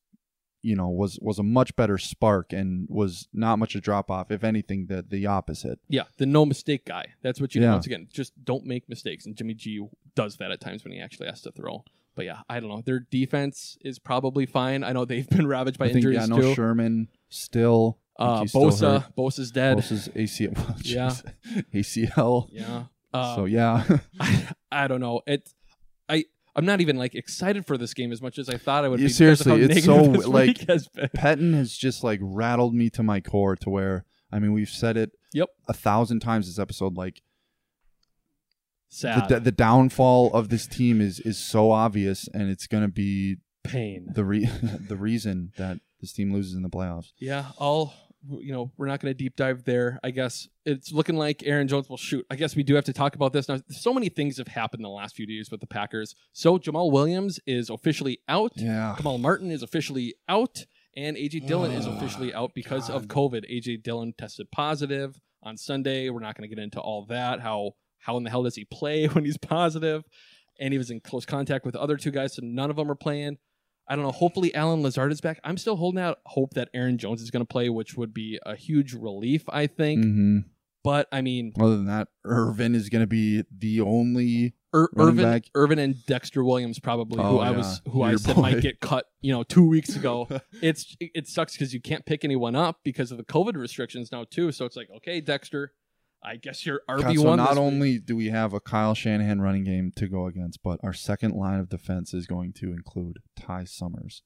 you know, was was a much better spark and was not much a drop off. If anything, the the opposite. Yeah, the no mistake guy. That's what you Yeah. once again just don't make mistakes. And Jimmy G does that at times when he actually has to throw. But yeah, I don't know. Their defense is probably fine. I know they've been ravaged by I think injuries yeah, no too. Sherman still. Uh, Bosa. Bosa's dead. Bosa's ACL. Yeah. ACL. Yeah. Uh, so yeah, I, I don't know. It. I'm not even like excited for this game as much as I thought I would Yeah, be. because of how seriously, it's so like has been. Pettine has just like rattled me to my core to where I mean we've said it Yep. a thousand times this episode like Sad the, the downfall of this team is is so obvious and it's going to be pain. the re- the reason that this team loses in the playoffs. Yeah, I'll you know, we're not going to deep dive there. I guess it's looking like Aaron Jones will shoot. I guess we do have to talk about this now. So many things have happened in the last few days with the Packers. So Jamaal Williams is officially out. Yeah. Kamal Martin is officially out, and AJ Dillon is oh, officially out because of COVID. AJ Dillon tested positive on Sunday. We're not going to get into all that. How how in the hell does he play when he's positive? And he was in close contact with the other two guys, so none of them are playing. I don't know. Hopefully, Allen Lazard is back. I'm still holding out hope that Aaron Jones is going to play, which would be a huge relief, I think. hmm But I mean, Other than that, Ervin is going to be the only Ir- Ervin, back. Ervin and Dexter Williams probably, who Oh, I was, who I said boy. might get cut, you know, two weeks ago. it's it, it sucks because you can't pick anyone up because of the COVID restrictions now too. So it's like, okay, Dexter, I guess you're RB God, so one. not only do we have a Kyle Shanahan running game to go against, but our second line of defense is going to include Ty Summers.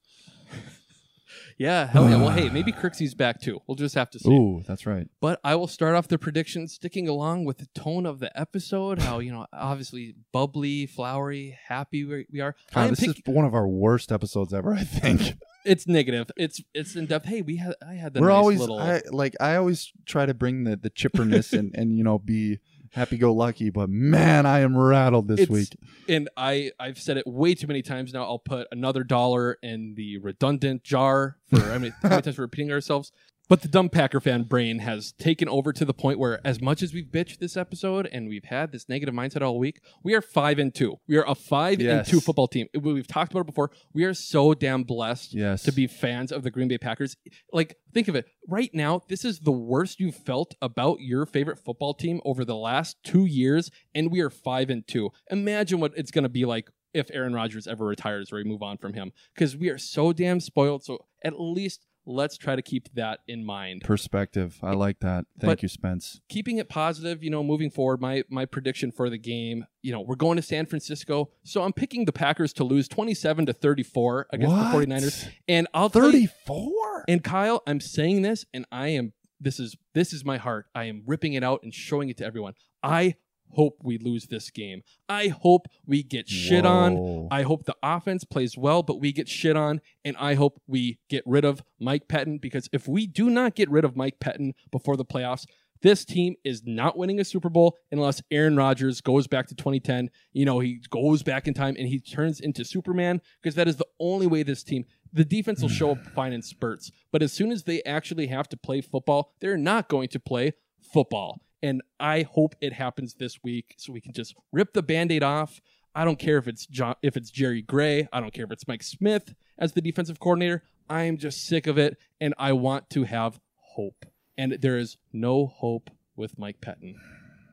yeah, hell yeah. Well, hey, maybe Kirksey's back too. We'll just have to see. Ooh, that's right. But I will start off the predictions sticking along with the tone of the episode. How you know, obviously bubbly, flowery, happy we we are. I God, this pick- is one of our worst episodes ever. I think it's negative. It's it's in depth. Hey, we had I had the we're nice always little. I, like I always try to bring the the chipperness and and you know be happy go lucky, but man, I am rattled this It's- week. and I I've said it way too many times now. I'll put another dollar in the redundant jar for I mean how many times we're repeating ourselves. But the dumb Packer fan brain has taken over to the point where, as much as we've bitched this episode and we've had this negative mindset all week, we are five and two. We are a five and two football team. We- We've talked about it before. We are so damn blessed Yes. to be fans of the Green Bay Packers. Like, think of it. Right now, this is the worst you've felt about your favorite football team over the last two years, and we are five and two. Imagine what it's going to be like if Aaron Rodgers ever retires or we move on from him, because we are so damn spoiled. So at least let's try to keep that in mind. Perspective. I like that. Thank But- you, Spence. Keeping it positive, you know, moving forward, my my prediction for the game, you know, we're going to San Francisco, so I'm picking the Packers to lose 27 to 34 against What? the 49ers. And I'll 34? and Kyle, I'm saying this, and I am this is this is my heart. I am ripping it out and showing it to everyone. I hope we lose this game. I hope we get shit on. I hope the offense plays well, but we get shit on, and I hope we get rid of Mike Pettine because if we do not get rid of Mike Pettine before the playoffs, This team is not winning a Super Bowl unless Aaron Rodgers goes back to 2010. You know, he goes back in time and he turns into Superman because that is the only way this team. The defense will show up fine in spurts, but as soon as they actually have to play football, they're not going to play football. And I hope it happens this week so we can just rip the band-aid off. I don't care if it's John, if it's Jerry Gray. I don't care if it's Mike Smith as the defensive coordinator. I am just sick of it, and I want to have hope. And there is no hope with Mike Pettine.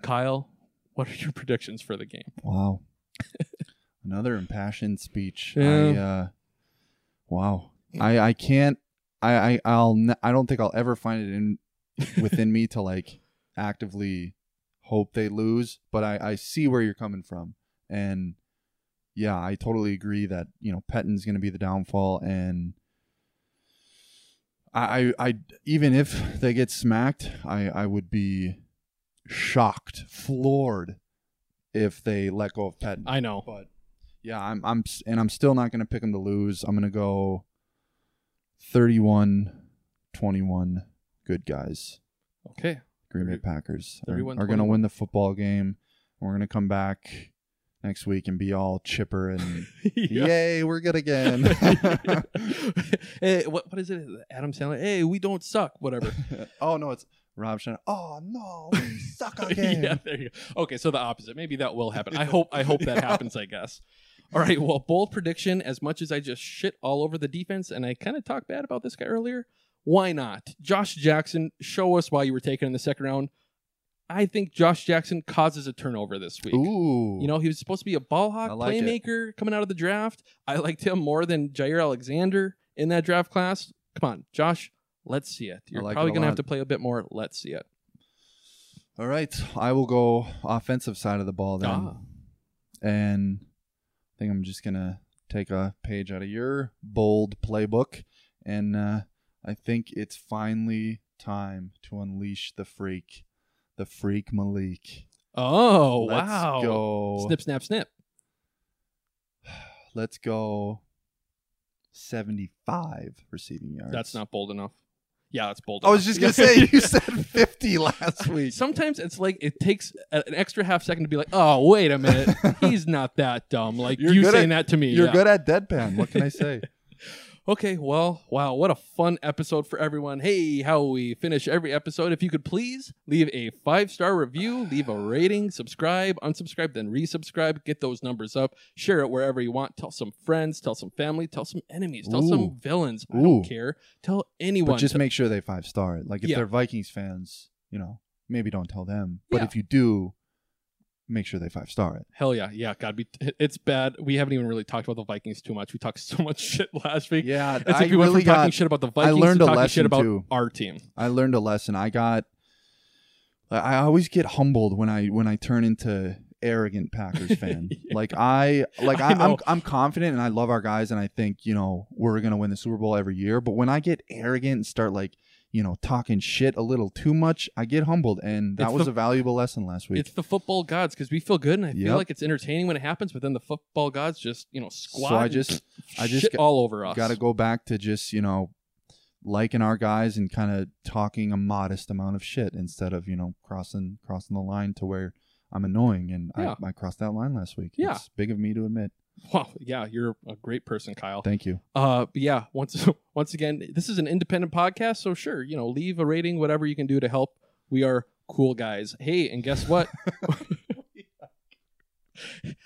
Kyle, what are your predictions for the game? Wow. Another impassioned speech. Yeah. I uh wow. I I can't I I I'll I don't think I'll ever find it in within me to like actively hope they lose, but I I see where you're coming from. And yeah, I totally agree that, you know, Pettine's going to be the downfall and I, I, I even if they get smacked, I, I would be shocked, floored if they let go of Pettine. I know. But yeah, I'm I'm and I'm still not going to pick them to lose. I'm going to go 31 21 good guys. Okay. Green Bay Packers are, are going to win the football game. We're going to come back next week and be all chipper and Yeah. yay, we're good again. hey, what what is it? Adam Sandler. Hey, we don't suck. Whatever. oh no, it's Rob Schneider. Oh no, we suck again. yeah, there you go. Okay, so the opposite. Maybe that will happen. I hope. I hope that happens. I guess. All right. Well, bold prediction. As much as I just shit all over the defense, and I kind of talked bad about this guy earlier. Why not? Josh Jackson, show us why you were taken in the second round. I think Josh Jackson causes a turnover this week. Ooh. You know, he was supposed to be a ball hawk like it. playmaker coming out of the draft. I liked him more than Jaire Alexander in that draft class. Come on, Josh, let's see it. You're like probably going to have to play a bit more. Let's see it. All right, I will go offensive side of the ball then. Ah. And I think I'm just gonna take a page out of your bold playbook, and uh, I think it's finally time to unleash the freak, the freak Malik. Oh, Let's wow. go. Snip, snap, snip. Let's go. Seventy-five receiving yards. That's not bold enough. Yeah, it's bold I was just gonna say you said fifty last week. Sometimes it's like it takes a- an extra half second to be like, oh, wait a minute. He's not that dumb. Like You're you good saying at- that to me. You're yeah. good at deadpan. What can I say? Okay, well, wow, what a fun episode for everyone. Hey, how we finish every episode. If you could please leave a five star review, leave a rating, subscribe, unsubscribe, then resubscribe, get those numbers up, share it wherever you want. Tell some friends, tell some family, tell some enemies, tell Ooh. some villains. I Ooh. don't care. Tell anyone. But just Tell- make sure they five star it. Like if Yeah. they're Vikings fans, you know, maybe don't tell them. But Yeah. if you do, make sure they five star it. Hell yeah, yeah, God, be it's bad. We haven't even really talked about the Vikings too much. We talked so much shit last week. Yeah, it's like I we went really from talking shit about the Vikings. I learned to a lesson shit about too. our team. I learned a lesson. I got. I always get humbled when I when I turn into arrogant Packers fan. Like I like I I, I'm. I'm confident and I love our guys and I think you know we're gonna win the Super Bowl every year. But when I get arrogant and start like you know talking shit a little too much, I get humbled, and that It's was the- a valuable lesson last week. It's the football gods because we feel good and I Yep. feel like it's entertaining when it happens, but then the football gods just you know squat. I just- I just shit got- all over us. Got to go back to just you know liking our guys and kind of talking a modest amount of shit instead of you know crossing crossing the line to where I'm annoying and Yeah. I, I crossed that line last week. Yeah. it's big of me to admit. Wow, yeah, you're a great person, Kyle. Thank you. Uh, but yeah, once once again, this is an independent podcast, so sure, you know, leave a rating, whatever you can do to help. We are cool guys. Hey, and guess what?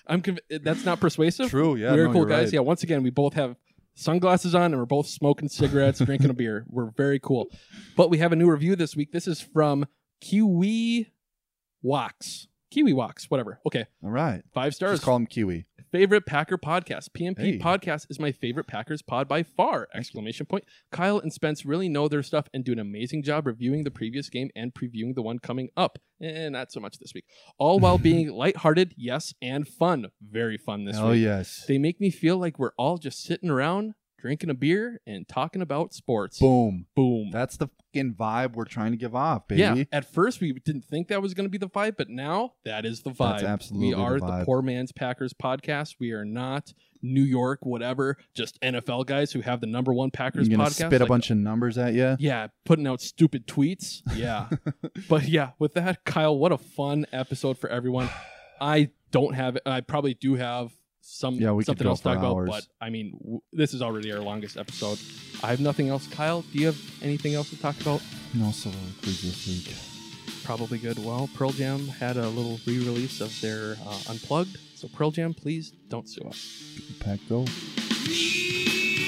I'm conv- that's not persuasive. True, yeah, we're no, cool guys. right. Yeah, once again, we both have sunglasses on and we're both smoking cigarettes, drinking a beer. We're very cool. But we have a new review this week. This is from Kiwi Wax. Kiwi Wax, whatever. Okay, All right, five stars just call him Kiwi. Favorite Packer podcast. PMP Hey. podcast is my favorite Packers pod by far! Exclamation point. Kyle and Spence really know their stuff and do an amazing job reviewing the previous game and previewing the one coming up. And not so much this week. All while being lighthearted, yes, and fun. Very fun this Oh week. Oh yes, They make me feel like we're all just sitting around drinking a beer and talking about sports. boom. Boom. That's the fucking vibe we're trying to give off, baby. Yeah, at first we didn't think that was going to be the vibe, but now that is the vibe. That's absolutely we are the, vibe. Poor Man's Packers podcast. We are not New York, whatever, just NFL guys who have the number one Packers You're gonna podcast. spit a like, bunch of numbers at you. yeah, putting out stupid tweets. Yeah. but yeah, with that, Kyle, what a fun episode for everyone. I don't have I probably do have some Yeah, we could something else to talk for about, hours. but I mean, w- this is already our longest episode. I have nothing else. Kyle, do you have anything else to talk about? No soliloquies this week. Probably good. Well, Pearl Jam had a little re-release of their uh, Unplugged. So Pearl Jam, please don't sue us. Pack go. Me